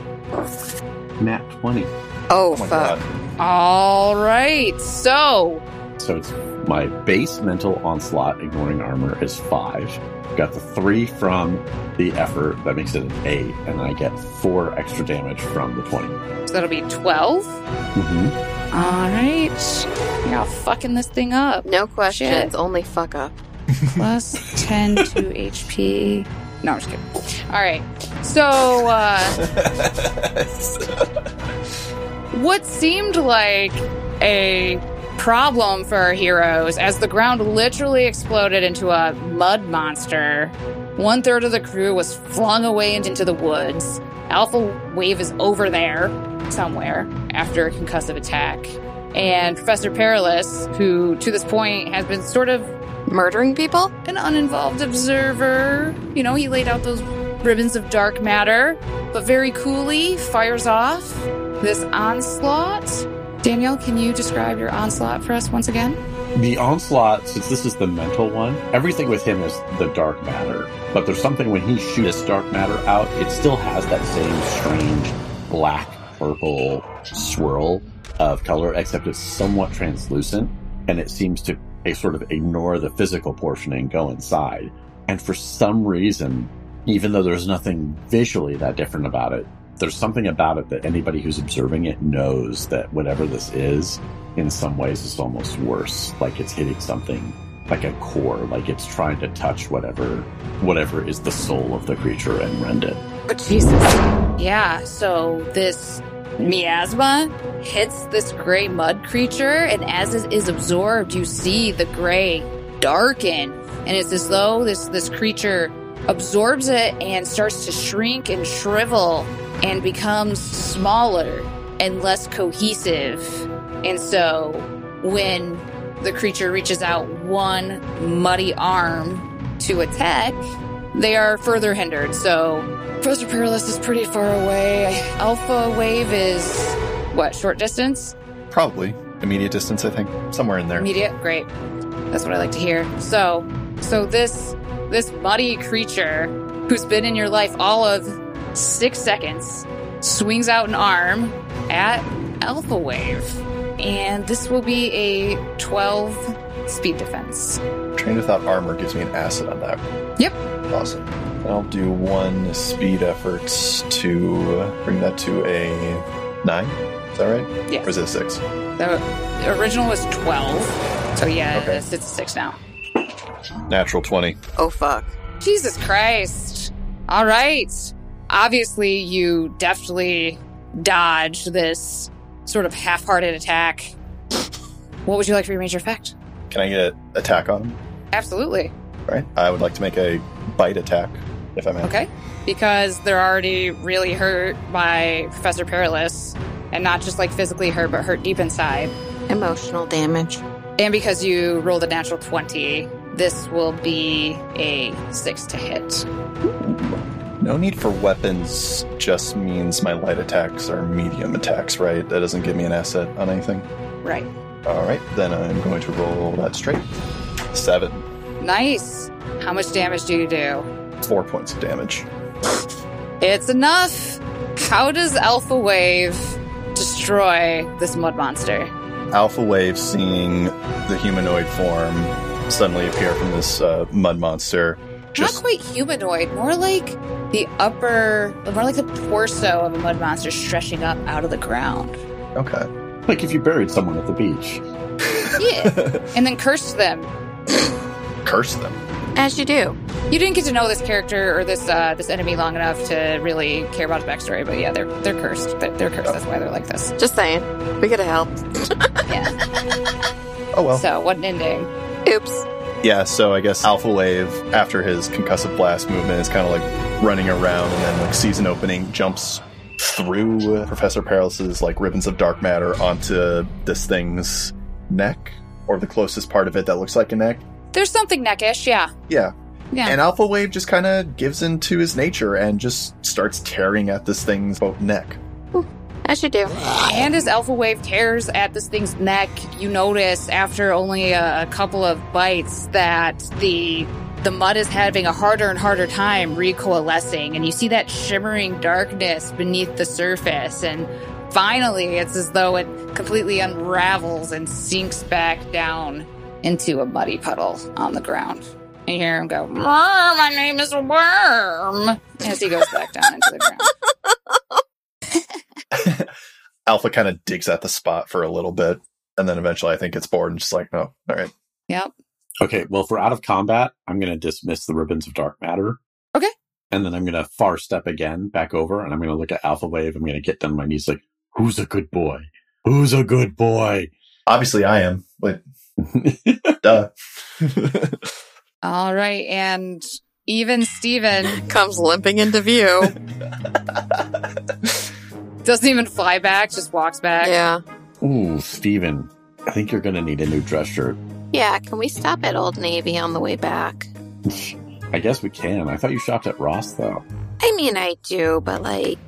Nat 20. Oh, Oh fuck. god. All right. So, So it's my base mental onslaught, ignoring armor, is five. Got the three from the effort, that makes it an eight, and I get four extra damage from the 20. so that'll be 12. Mm-hmm. All right. You're all fucking this thing up. No questions, Shit. only fuck up. Plus 10 to HP. No, I'm just kidding. All right. So, uh, what seemed like a problem for our heroes as the ground literally exploded into a mud monster. One third of the crew was flung away into the woods. Alpha Wave is over there somewhere after a concussive attack. And Professor Perilous, who to this point has been sort of Murdering people? an uninvolved observer, you know, he laid out those ribbons of dark matter, but very coolly fires off this onslaught. Daniel, can you describe your onslaught for us once again? The onslaught, since this is the mental one, everything with him is the dark matter. But there's something when he shoots dark matter out, it still has that same strange black purple swirl of color, except it's somewhat translucent, and it seems to eh, sort of ignore the physical portion and go inside. And for some reason, even though there's nothing visually that different about it, there's something about it that anybody who's observing it knows that whatever this is, in some ways, is almost worse. Like it's hitting something like a core, like it's trying to touch whatever, whatever is the soul of the creature and rend it. Oh, Jesus. Yeah, so this miasma hits this gray mud creature, and as it is absorbed, you see the gray darken. And it's as though this, this creature absorbs it and starts to shrink and shrivel and becomes smaller and less cohesive. And so when the creature reaches out one muddy arm to attack, they are further hindered. So Professor Perilous is pretty far away. Alpha Wave is what, short distance? Probably immediate distance, I think. Somewhere in there. Immediate? Great. That's what I like to hear. So so this this muddy creature who's been in your life all of six seconds swings out an arm at Alpha Wave. And this will be a 12 speed defense. Trained without armor gives me an asset on that. Yep. Awesome. I'll do one speed effort to bring that to a nine. Is that right? Yes. Or is it a six? The original was 12. So yeah, Okay. it's, it's a 6 now. Natural 20. Oh, fuck. Jesus Christ. All right. Obviously, you deftly dodged this sort of half hearted attack. What would you like for your major effect? Can I get an attack on him? Absolutely. Right? I would like to make a bite attack, if I may. Okay. Because they're already really hurt by Professor Perilous, and not just like physically hurt, but hurt deep inside. Emotional damage. And because you rolled a natural 20, this will be a 6 to hit. No need for weapons just means my light attacks are medium attacks, right? That doesn't give me an asset on anything. Right. All right, then I'm going to roll that straight. Seven. Nice. How much damage do you do? Four points of damage. It's enough. How does Alpha Wave destroy this mud monster? Alpha Wave seeing the humanoid form suddenly appear from this uh, mud monster. Not quite humanoid, more like the upper, more like the torso of a mud monster stretching up out of the ground. okay. Like if you buried someone at the beach. Yeah. and then cursed them. Curse them. As you do. You didn't get to know this character or this uh, this enemy long enough to really care about his backstory, but yeah, they're they're cursed. They're, they're cursed. That's why they're like this. Just saying. We could have helped. Yeah. Oh well. So what an ending. Oops. Yeah, so I guess Alpha Wave, after his concussive blast movement, is kind of like running around and then like sees an opening, jumps through Professor Perilous's like ribbons of dark matter onto this thing's neck, or the closest part of it that looks like a neck. There's something neckish, yeah. Yeah. Yeah. And Alpha Wave just kind of gives into his nature and just starts tearing at this thing's boat neck. As As you do. And as Alpha Wave tears at this thing's neck, you notice after only a, a couple of bites that the the mud is having a harder and harder time recoalescing, and you see that shimmering darkness beneath the surface. And finally, it's as though it completely unravels and sinks back down into a muddy puddle on the ground. And you hear him go, "Ah, "My name is Worm," as he goes back down into the ground. Alpha kind of digs at the spot for a little bit, and then eventually I think it's bored and just like, no, all right. Yep. Okay, well, if we're out of combat, I'm going to dismiss the ribbons of dark matter. Okay. And then I'm going to far step again back over and I'm going to look at Alpha Wave. I'm going to get down on my knees like, who's a good boy? Who's a good boy? Obviously, I am, but duh. All right, and even Steven Comes limping into view. doesn't even fly back, just walks back. yeah. Ooh, Steven, I think you're going to need a new dress shirt. Yeah, can we stop at Old Navy on the way back? I guess we can. I thought you shopped at Ross, though. I mean, I do, but like,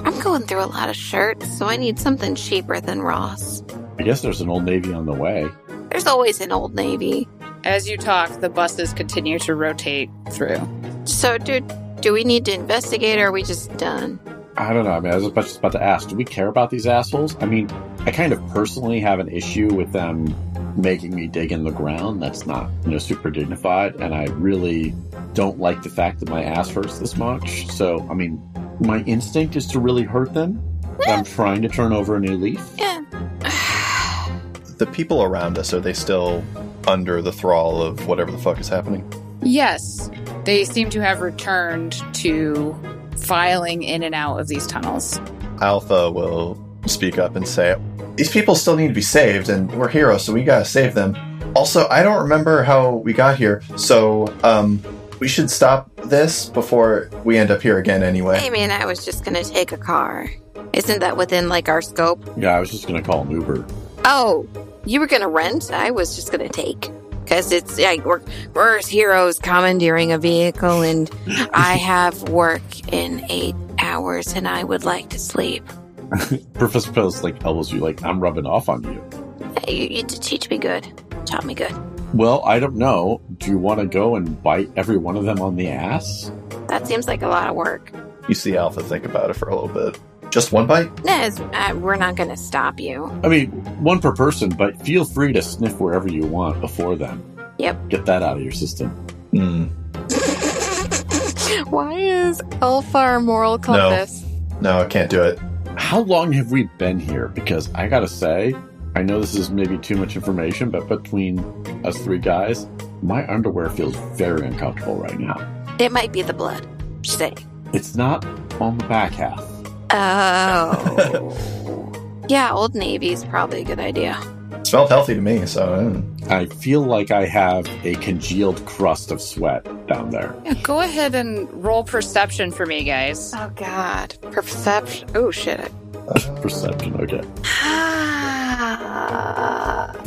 I'm going through a lot of shirts, so I need something cheaper than Ross. I guess there's an Old Navy on the way. There's always an Old Navy. As you talk, the buses continue to rotate through. So, dude, do we need to investigate or are we just done? I don't know. I mean, I was just about to ask, do we care about these assholes? I mean, I kind of personally have an issue with them making me dig in the ground. That's not, you know, super dignified. And I really don't like the fact that my ass hurts this much. So, I mean, my instinct is to really hurt them. But I'm trying to turn over a new leaf. Yeah. the people around us, are they still under the thrall of whatever the fuck is happening? Yes, they seem to have returned to filing in and out of these tunnels. Alpha will speak up and say, These people still need to be saved, and we're heroes, so we gotta save them. Also, I don't remember how we got here, so um, we should stop this before we end up here again anyway. I mean, I was just gonna take a car. Isn't that within like our scope? Yeah, I was just going to call an Uber. Oh, you were gonna rent? I was just gonna take. Because it's like we're, we're heroes commandeering a vehicle, and I have work in eight hours, and I would like to sleep. Professor Pills like elbows you like I'm rubbing off on you. Uh, you, you teach me good. Taught me good. Well, I don't know. Do you want to go and bite every one of them on the ass? That seems like a lot of work. You see Alpha think about it for a little bit. Just one bite? Nez, uh, we're not gonna stop you. I mean, one per person, but feel free to sniff wherever you want before then. Yep. Get that out of your system. Hmm. Why is Alpha moral compass? No, I can't do it. How long have we been here? Because I gotta say, I know this is maybe too much information, but between us three guys, my underwear feels very uncomfortable right now. It might be the blood. Just saying. It's not on the back half. Oh. yeah, Old Navy's probably a good idea. smelled healthy to me, so mm. I feel like I have a congealed crust of sweat down there. Yeah, go ahead and roll perception for me, guys. Oh God, perception. Oh shit. Perception, okay.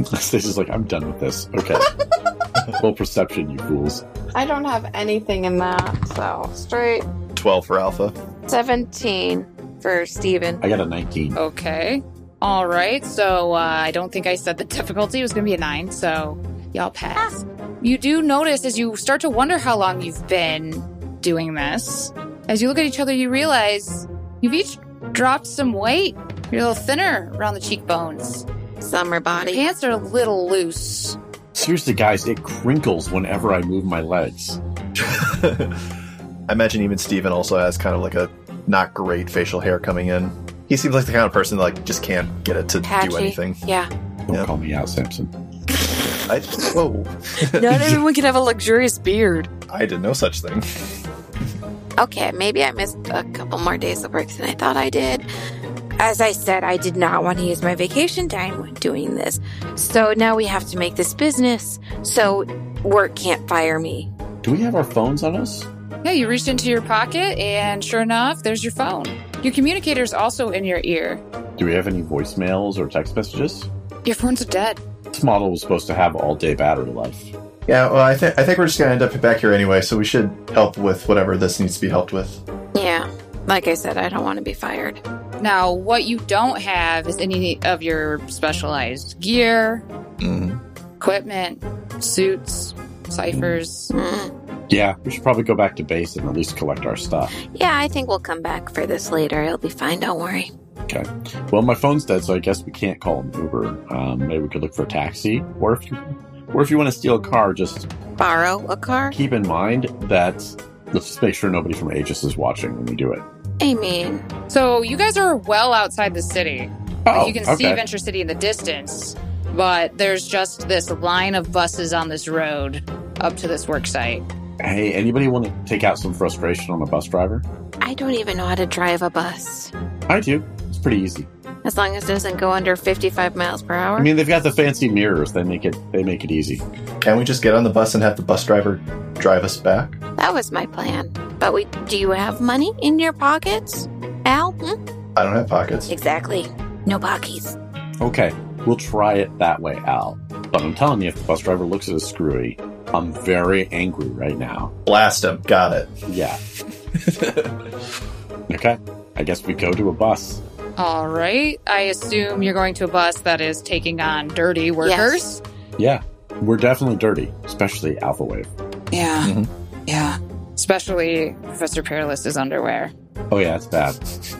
Stace's like, I'm done with this. Okay. well, perception, you fools. I don't have anything in that, so straight 12 for Alpha. seventeen for Steven. I got a 19. Okay. All right. So uh, I don't think I said the difficulty was going to be a nine. So y'all pass. You do notice as you start to wonder how long you've been doing this. As you look at each other, you realize you've each dropped some weight. You're a little thinner around the cheekbones. Summer Your body. pants are a little loose. Seriously, guys, it crinkles whenever I move my legs. I imagine even Steven also has kind of like a not great facial hair coming in. He seems like the kind of person that like just can't get it to Patchy. do anything. Yeah. Don't Yeah. call me out, Sampson. I, whoa. Not everyone can have a luxurious beard. I did no such thing. Okay, maybe I missed a couple more days of work than I thought I did. As I said, I did not want to use my vacation time when doing this. So now we have to make this business, so work can't fire me. Do we have our phones on us? Yeah, you reached into your pocket, and sure enough, there's your phone. Your communicator's also in your ear. Do we have any voicemails or text messages? Your phones are dead. This model was supposed to have all day battery life. Yeah, well, I think I think we're just gonna end up back here anyway, so we should help with whatever this needs to be helped with. Yeah, like I said, I don't want to be fired. Now, what you don't have is any of your specialized gear, Mm. equipment, suits, ciphers. Yeah, we should probably go back to base and at least collect our stuff. Yeah, I think we'll come back for this later. It'll be fine. Don't worry. Okay. Well, my phone's dead, so I guess we can't call an Uber. Um, maybe we could look for a taxi, or if you, or if you want to steal a car, just Borrow a car? keep in mind that let's just make sure nobody from Aegis is watching when we do it. I mean, So, you guys are well outside the city. Oh, you can see. Venture City in the distance, but there's just this line of buses on this road up to this work site. Hey, anybody want to take out some frustration on a bus driver? I don't even know how to drive a bus. I do. It's pretty easy. As long as it doesn't go under 55 miles per hour. I mean, they've got the fancy mirrors. They make it. They make it easy. Can't we just get on the bus and have the bus driver drive us back? that was my plan. But we do you have money in your pockets? Al? Hmm? I don't have pockets. Exactly. No pockets. Okay, we'll try it that way, Al. But I'm telling you, if the bus driver looks at us screwy, I'm very angry right now. Blast him. Got it. Yeah. okay. I guess we go to a bus. All right. I assume you're going to a bus that is taking on dirty workers. Yeah. We're definitely dirty, especially Alpha Wave. Yeah. Mhm. Yeah. Especially Professor Perilous's underwear. Oh yeah, it's bad.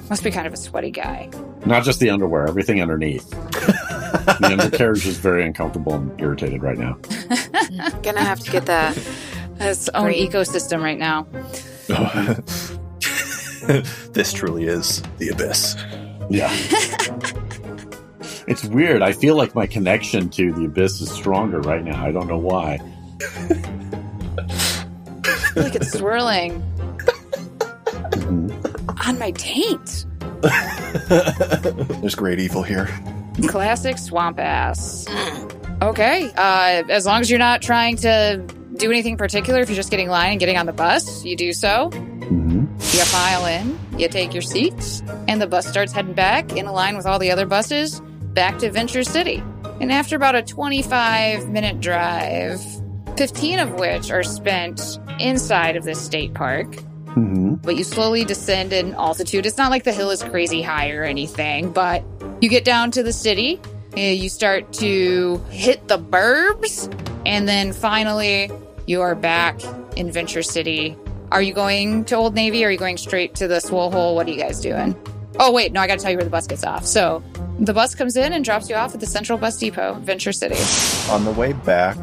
Must be kind of a sweaty guy. Not just the underwear, everything underneath. the undercarriage is very uncomfortable and irritated right now. Gonna have to get the. His own Great. ecosystem right now. this truly is the abyss. Yeah. it's weird. I feel like my connection to the abyss is stronger right now. I don't know why. I feel like it's swirling Mhm. on my taint. There's great evil here. Classic swamp ass. Okay. Uh, as long as you're not trying to do anything particular, if you're just getting line and getting on the bus, you do so. Mhm. You file in, you take your seats, and the bus starts heading back in a line with all the other buses back to Venture City. And after about a 25 minute drive, 15 of which are spent inside of this state park, Mhm. but you slowly descend in altitude. It's not like the hill is crazy high or anything, but you get down to the city, you start to hit the burbs, and then finally you are back in Venture City. Are you going to Old Navy? Or are you going straight to the Swole Hole? What are you guys doing? Oh, wait, no, I gotta tell you where the bus gets off. So the bus comes in and drops you off at the Central Bus Depot, Venture City. On the way back,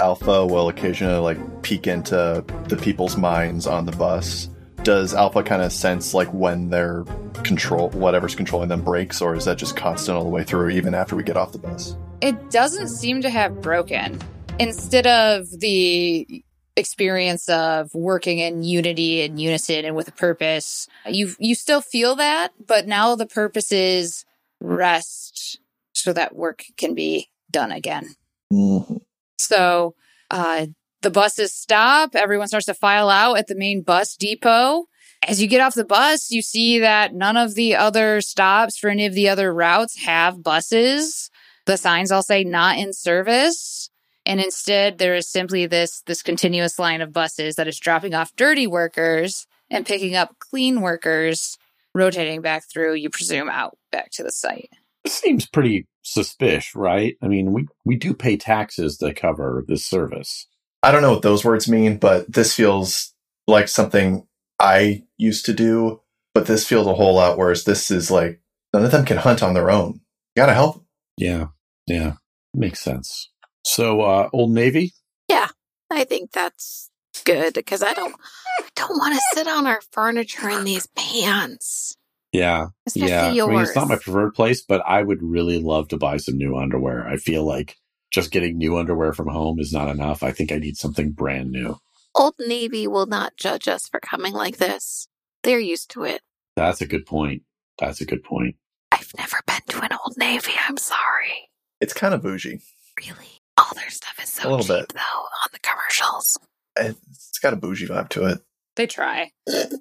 Alpha will occasionally like peek into the people's minds on the bus. Does Alpha kind of sense like when their control, whatever's controlling them, breaks, or is that just constant all the way through, even after we get off the bus? it doesn't seem to have broken. Instead of the experience of working in unity and unison and with a purpose, you you still feel that, but now the purpose is rest so that work can be done again. Mm-hmm. So uh, the buses stop. Everyone starts to file out at the main bus depot. As you get off the bus, you see that none of the other stops for any of the other routes have buses. The signs all say not in service. And instead, there is simply this, this continuous line of buses that is dropping off dirty workers and picking up clean workers, rotating back through, you presume, out back to the site. This seems pretty suspicious, right? I mean, we, we do pay taxes to cover this service. I don't know what those words mean, but this feels like something I used to do. But this feels a whole lot worse. This is like none of them can hunt on their own. You gotta help. Yeah. Yeah. Makes sense. So, uh, Old Navy? Yeah. I think that's good because I don't I don't want to sit on our furniture in these pants. Yeah. Especially yeah. yours. I mean, it's not my preferred place, but I would really love to buy some new underwear. I feel like just getting new underwear from home is not enough. I think I need something brand new. Old Navy will not judge us for coming like this. They're used to it. That's a good point. That's a good point. I've never been to an Old Navy. I'm sorry. It's kind of bougie. Really. All their stuff is A so little cheap bit. though on the commercials. It's got a bougie vibe to it. They try.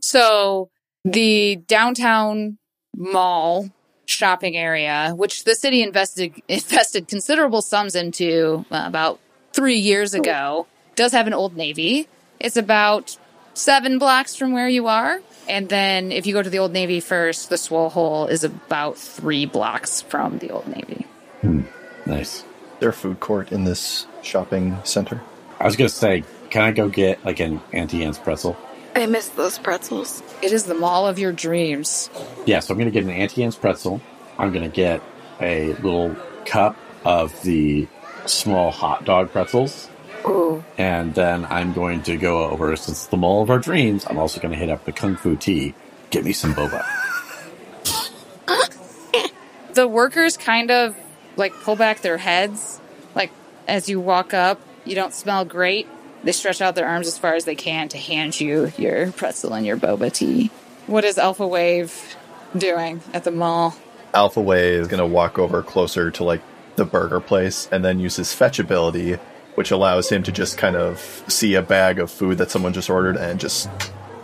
So the downtown mall shopping area, which the city invested invested considerable sums into uh, about three years ago, does have an Old Navy. It's about seven blocks from where you are, And then if you go to the Old Navy first, the Swole Hole is about three blocks from the Old Navy. Nice. Their food court in this shopping center. I was gonna say, can I go get like an Auntie Anne's pretzel? I miss those pretzels. It is the mall of your dreams. Yeah, so I'm gonna get an Auntie Anne's pretzel. I'm gonna get a little cup of the small hot dog pretzels. Ooh. And then I'm going to go over, since it's the mall of our dreams, I'm also going to hit up the Kung Fu Tea. Get me some boba. The workers kind of like pull back their heads. Like as you walk up, you don't smell great. They stretch out their arms as far as they can to hand you your pretzel and your boba tea. What is Alpha Wave doing at the mall? Alpha Wave is going to walk over closer to like the burger place and then use his fetch ability, which allows him to just kind of see a bag of food that someone just ordered and just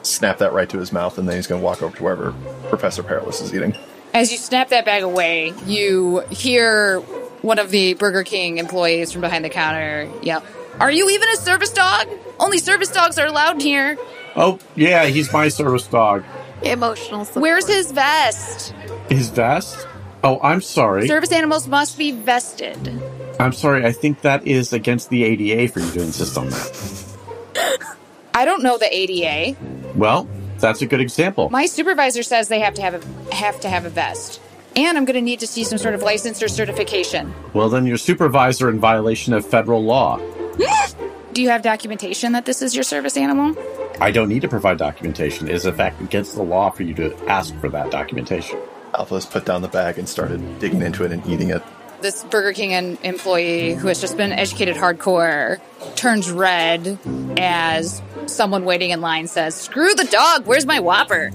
snap that right to his mouth. And then he's going to walk over to wherever Professor Perilous is eating. As you snap that bag away, you hear one of the Burger King employees from behind the counter yell, Are you even a service dog? Only service dogs are allowed here. Oh, yeah, he's my service dog. Emotional support. Where's his vest? His vest? Oh, I'm sorry. Service animals must be vested. I'm sorry. I think that is against the ADA for you to insist on that. I don't know the ADA. Well, that's a good example. My supervisor says they have to have a have to have a vest. And I'm going to need to see some sort of license or certification. Well, then your supervisor in violation of federal law. Do you have documentation that this is your service animal? I don't need to provide documentation. It is, in fact, against the law for you to ask for that documentation. Alpha has put down the bag and started digging into it and eating it. This Burger King employee who has just been educated hardcore turns red as someone waiting in line says, "Screw the dog. Where's my Whopper?"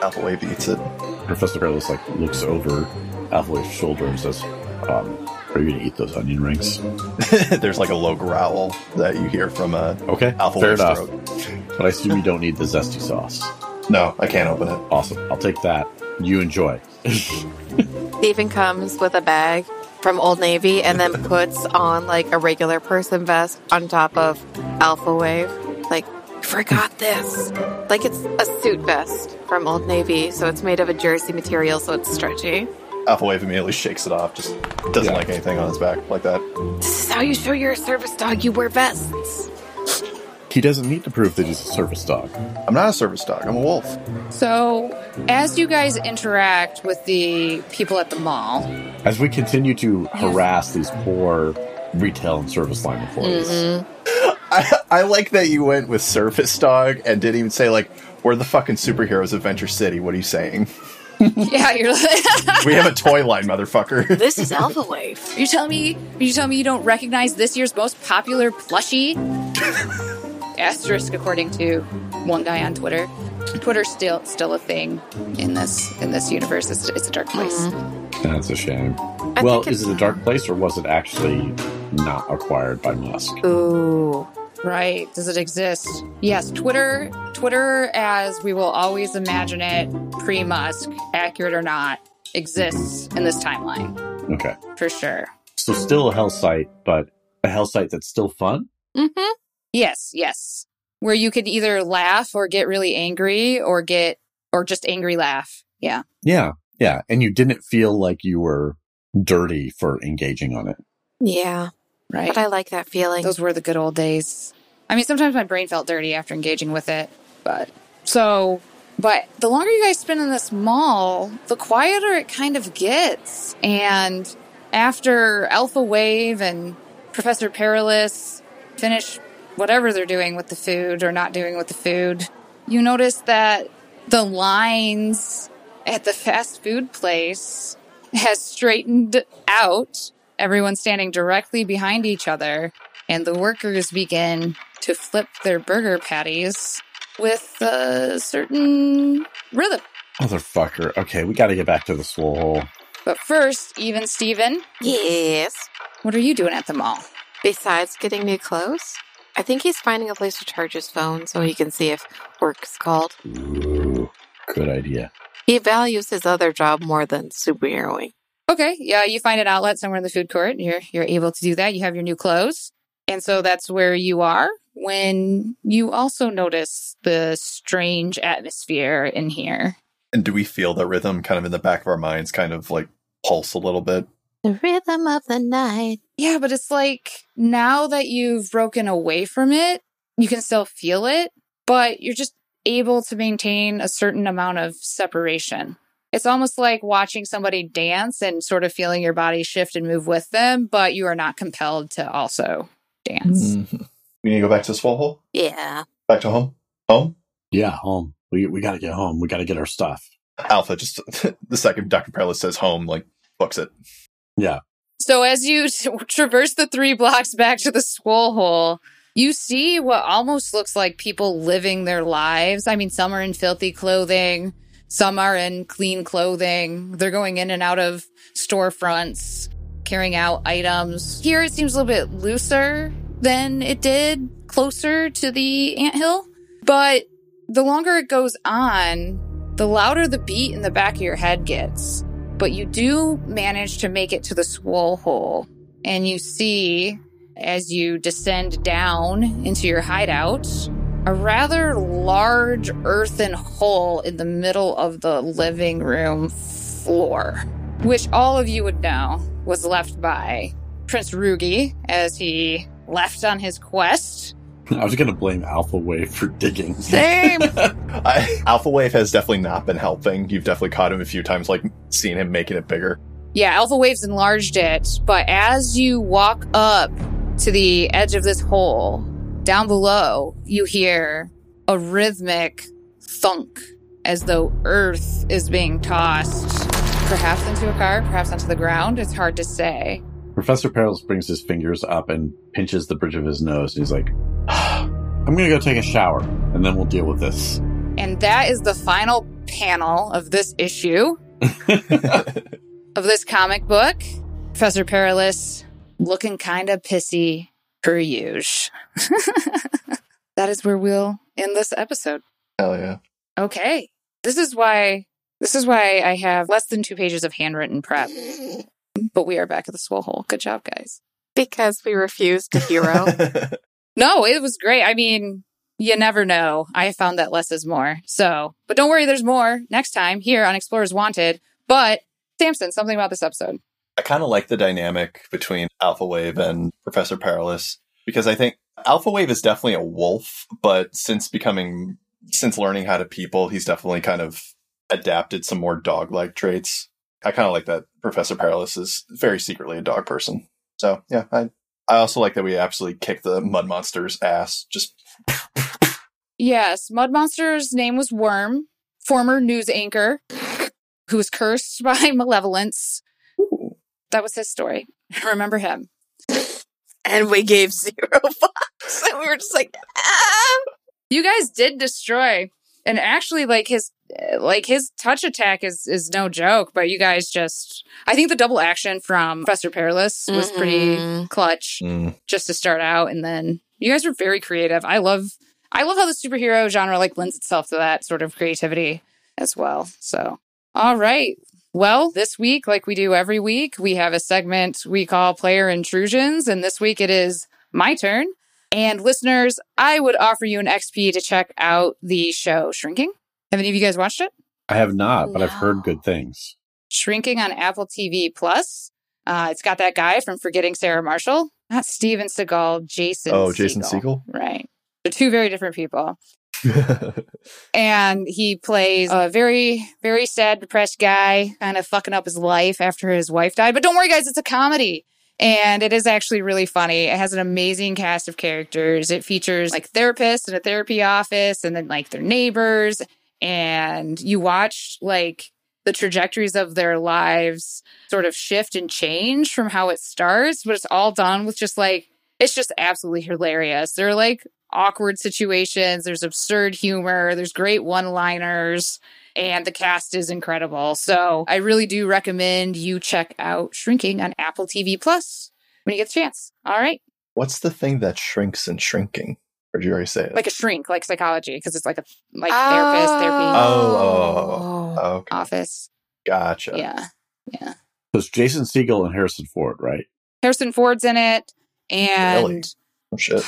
Alpha Wave eats it. Professor Perilous like looks over Alpha Wave's shoulder and says, um, "Are you going to eat those onion rings?" There's like a low growl that you hear from uh, Okay, Alpha fair enough. throat. But I assume you don't need the zesty sauce. No, I can't open it. Awesome. I'll take that. You enjoy. Steven comes with a bag from Old Navy and then puts on like a regular person vest on top of Alpha Wave. Like, forgot this. Like it's a suit vest from Old Navy, so it's made of a jersey material, so it's stretchy. Alpha Wave immediately shakes it off. Just doesn't Yeah. like anything on his back like that. This is how you show you're a service dog. You wear vests. He doesn't need to prove that he's a service dog. I'm not a service dog. I'm a wolf. So, as you guys interact with the people at the mall, As we continue to harass these poor retail and service line employees, mm-hmm. I, I like that you went with service dog and didn't even say like we're the fucking superheroes of Venture City. What are you saying? yeah, you're like, We have a toy line, motherfucker. This is Alpha Wave. you tell me, you tell me you don't recognize this year's most popular plushie? Asterisk, according to one guy on Twitter. Twitter's still still a thing in this in this universe. It's, it's a dark place. Mm-hmm. that's a shame. I well, is it a dark place or was it actually not acquired by Musk? Ooh. Right. Does it exist? Yes, Twitter, Twitter as we will always imagine it, pre-Musk, accurate or not, exists in this timeline Okay. for sure. So still a hell site, but a hell site that's still fun? Mm-hmm. Yes, yes. Where you could either laugh or get really angry or get or just angry laugh. Yeah. Yeah. Yeah. And you didn't feel like you were dirty for engaging on it. Yeah, Right. but I like that feeling. Those were the good old days. I mean, sometimes my brain felt dirty after engaging with it, but so, but the longer you guys spend in this mall, the quieter it kind of gets. And after Alpha Wave and Professor Perilous finish whatever they're doing with the food or not doing with the food, you notice that the lines at the fast food place has straightened out. Everyone standing directly behind each other, and the workers begin to flip their burger patties with a certain rhythm. Motherfucker. Okay, we got to get back to the swole hole. But first, even Steven, yes. what are you doing at the mall? Besides getting new clothes, I think he's finding a place to charge his phone so he can see if work's called. Ooh, good idea. He values his other job more than superheroing. Okay, yeah, you find an outlet somewhere in the food court. You're you're able to do that. You have your new clothes, and so that's where you are. when you also notice the strange atmosphere in here. And do we feel the rhythm kind of in the back of our minds kind of like pulse a little bit? The rhythm of the night. Yeah, but it's like now that you've broken away from it, you can still feel it, but you're just able to maintain a certain amount of separation. It's almost like watching somebody dance and sort of feeling your body shift and move with them, but you are not compelled to also dance. Mhm. We need to go back to the swole hole? Yeah. Back to home? Home? Yeah, home. We we got to get home. We got to get our stuff. Alpha just the second Dr. Perilous says home, like books it. Yeah. So as you traverse the three blocks back to the swole hole, you see what almost looks like people living their lives. I mean, some are in filthy clothing, some are in clean clothing. They're going in and out of storefronts, carrying out items. Here it seems a little bit looser than it did closer to the anthill, but the longer it goes on, the louder the beat in the back of your head gets but you do manage to make it to the swole hole and you see as you descend down into your hideout a rather large earthen hole in the middle of the living room floor which all of you would know was left by prince rugi as he left on his quest I was going to blame Alpha Wave for digging. same I, Alpha Wave has definitely not been helping. You've definitely caught him a few times, like seeing him making it bigger. Yeah, Alpha Waves enlarged it, but as you walk up to the edge of this hole, down below, you hear a rhythmic thunk as though earth is being tossed, perhaps into a car, perhaps onto the ground. It's hard to say. Professor Perilous brings his fingers up and pinches the bridge of his nose. He's like, I'm going to go take a shower and then we'll deal with this. And that is the final panel of this issue of this comic book. Professor Perilous looking kind of pissy per usual. that is where we'll end this episode. Hell yeah. Okay. This is why this is why I have less than two pages of handwritten prep. But we are back at the swole hole. Good job, guys. Because we refused to hero. No, it was great. I mean, you never know. I found that less is more. So, but don't worry, there's more next time here on Explorers Wanted. But Sampson, something about this episode. I kind of like the dynamic between Alpha Wave and Professor Perilous because I think Alpha Wave is definitely a wolf, but since becoming, since learning how to people, he's definitely kind of adapted some more dog like traits. I kind of like that Professor Perilous is very secretly a dog person. So yeah, I, I also like that we absolutely kick the mud monster's ass. Just Yes, Mud Monster's name was Worm, former news anchor who was cursed by malevolence. That was his story. I Remember him. and we gave zero fucks. And we were just like, ah. You guys did destroy, and actually, like his, like his touch attack is is no joke. But you guys just, I think the double action from Professor Perilous was pretty Mhm. clutch mm, just to start out, and then you guys were very creative. I love, I love how the superhero genre like lends itself to that sort of creativity as well. So, all right. Well, this week, like we do every week, we have a segment we call Player Intrusions. And this week it is my turn. And listeners, I would offer you an XP to check out the show Shrinking. Have any of you guys watched it? I have not, but I've heard good things. Shrinking on Apple TV Plus. Uh, it's got that guy from Forgetting Sarah Marshall, not Steven Seagal, Jason. oh, Jason Segel. Siegel. Right. They're two very different people. and he plays a very very sad depressed guy kind of fucking up his life after his wife died. But don't worry guys it's a comedy. And it is actually really funny. It has an amazing cast of characters. It features like therapists in a therapy office and then like their neighbors. And you watch like the trajectories of their lives sort of shift and change from how it starts but it's all done with just like it's just absolutely hilarious. They're like awkward situations. There's absurd humor. There's great one liners. And the cast is incredible. So I really do recommend you check out Shrinking on Apple TV Plus when you get the chance. All right. What's the thing that shrinks in shrinking? Or did you already say it? Like a shrink, like psychology, because it's like a like therapist, therapy oh. Oh oh, oh, oh, oh, okay. office. Gotcha. Yeah. Yeah. So it's Jason Segel and Harrison Ford, right? Harrison Ford's in it. And Really? Oh, shit.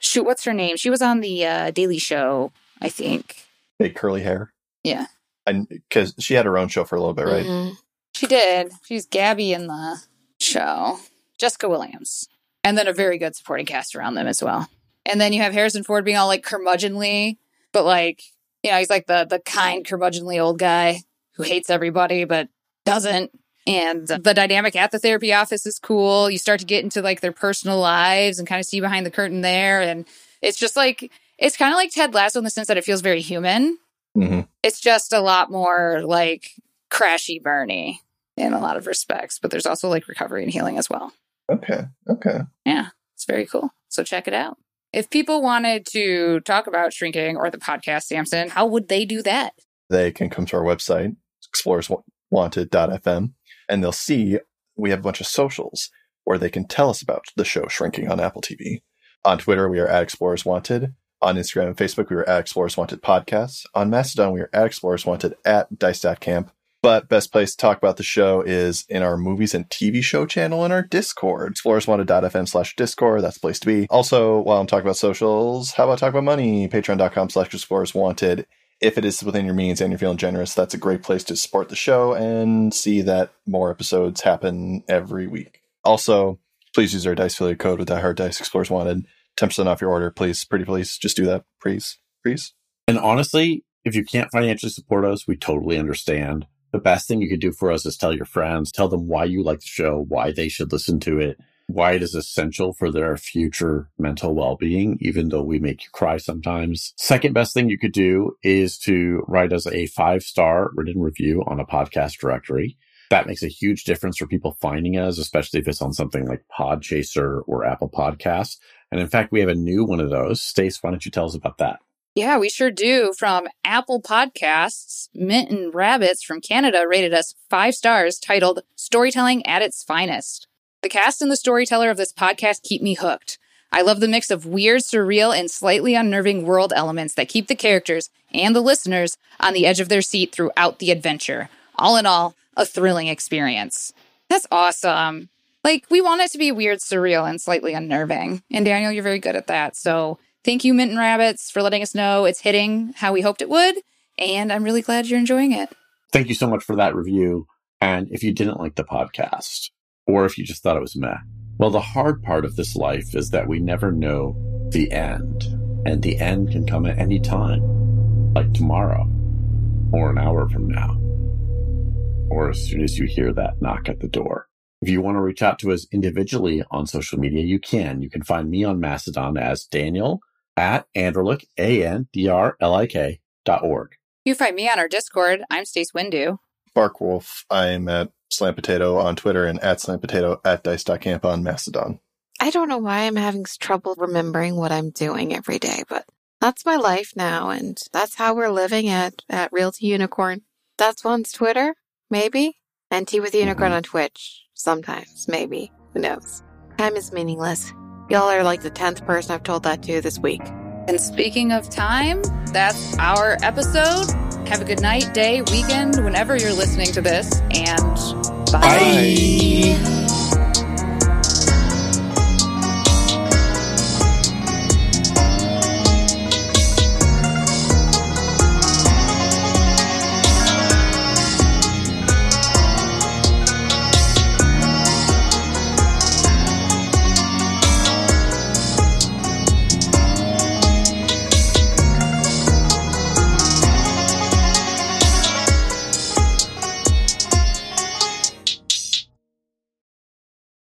Shoot, what's her name? She was on the uh, Daily Show, I think. Big curly hair. Yeah. And because she had her own show for a little bit, right? Mhm. She did. She's Gabby in the show. Jessica Williams. And then a very good supporting cast around them as well. And then you have Harrison Ford being all like curmudgeonly, but like, you know, he's like the the kind curmudgeonly old guy who hates everybody but doesn't. And the dynamic at the therapy office is cool. You start to get into like their personal lives and kind of see behind the curtain there. And it's just like it's kind of like Ted Lasso in the sense that it feels very human. hmm It's just a lot more like crashy Bernie in a lot of respects, but there's also like recovery and healing as well. Okay. Okay. Yeah, it's very cool. So check it out. If people wanted to talk about shrinking or the podcast, Sampson, how would they do that? They can come to our website, explorerswanted.fm, and they'll see we have a bunch of socials where they can tell us about the show Shrinking on Apple TV. On Twitter, we are at Explorers Wanted. On Instagram and Facebook, we are at Explorers Wanted Podcasts. On Mastodon, we are at Explorers Wanted at Dice.camp. But best place to talk about the show is in our movies and TV show channel in our Discord, explorerswanted.fm slash Discord. That's the place to be. Also, while I'm talking about socials, how about talk about money? Patreon.com slash Explorers Wanted. If it is within your means and you're feeling generous, that's a great place to support the show and see that more episodes happen every week. Also, please use our dice affiliate code with Die Hard Dice Explorers Wanted. 10% off your order, please. Pretty please. Just do that, please. Please. And honestly, if you can't financially support us, we totally understand. The best thing you could do for us is tell your friends, tell them why you like the show, why they should listen to it, why it is essential for their future mental well-being, even though we make you cry sometimes. Second best thing you could do is to write us a five-star written review on a podcast directory. That makes a huge difference for people finding us, especially if it's on something like Podchaser or Apple Podcasts. And in fact, we have a new one of those. Stace, why don't you tell us about that? Yeah, we sure do. From Apple Podcasts, Mint and Rabbits from Canada rated us five stars titled Storytelling at its Finest. The cast and the storyteller of this podcast keep me hooked. I love the mix of weird, surreal, and slightly unnerving world elements that keep the characters and the listeners on the edge of their seat throughout the adventure. All in all, a thrilling experience. That's awesome. Like, we want it to be weird, surreal, and slightly unnerving. And Daniel, you're very good at that. So thank you, Mint and Rabbits, for letting us know it's hitting how we hoped it would. And I'm really glad you're enjoying it. Thank you so much for that review. And if you didn't like the podcast, or if you just thought it was meh, well, the hard part of this life is that we never know the end. And the end can come at any time, like tomorrow, or an hour from now, or as soon as you hear that knock at the door. If you want to reach out to us individually on social media, you can. You can find me on Mastodon as Daniel at Andrlik, A-N-D-R-L-I-K dot org. You find me on our Discord. I'm Stace Windu. Barkwolf, I'm at Slam Potato on Twitter and at Slam Potato at Dice.camp on Mastodon. I don't know why I'm having trouble remembering what I'm doing every day, but that's my life now, and that's how we're living at, at Realty Unicorn. That's one's Twitter, maybe? And Tea with Unicorn Mhm. on Twitch, sometimes, maybe. Who knows? Time is meaningless. Y'all are like the 10th person I've told that to this week. And speaking of time, that's our episode. Have a good night, day, weekend, whenever you're listening to this. And bye. Bye.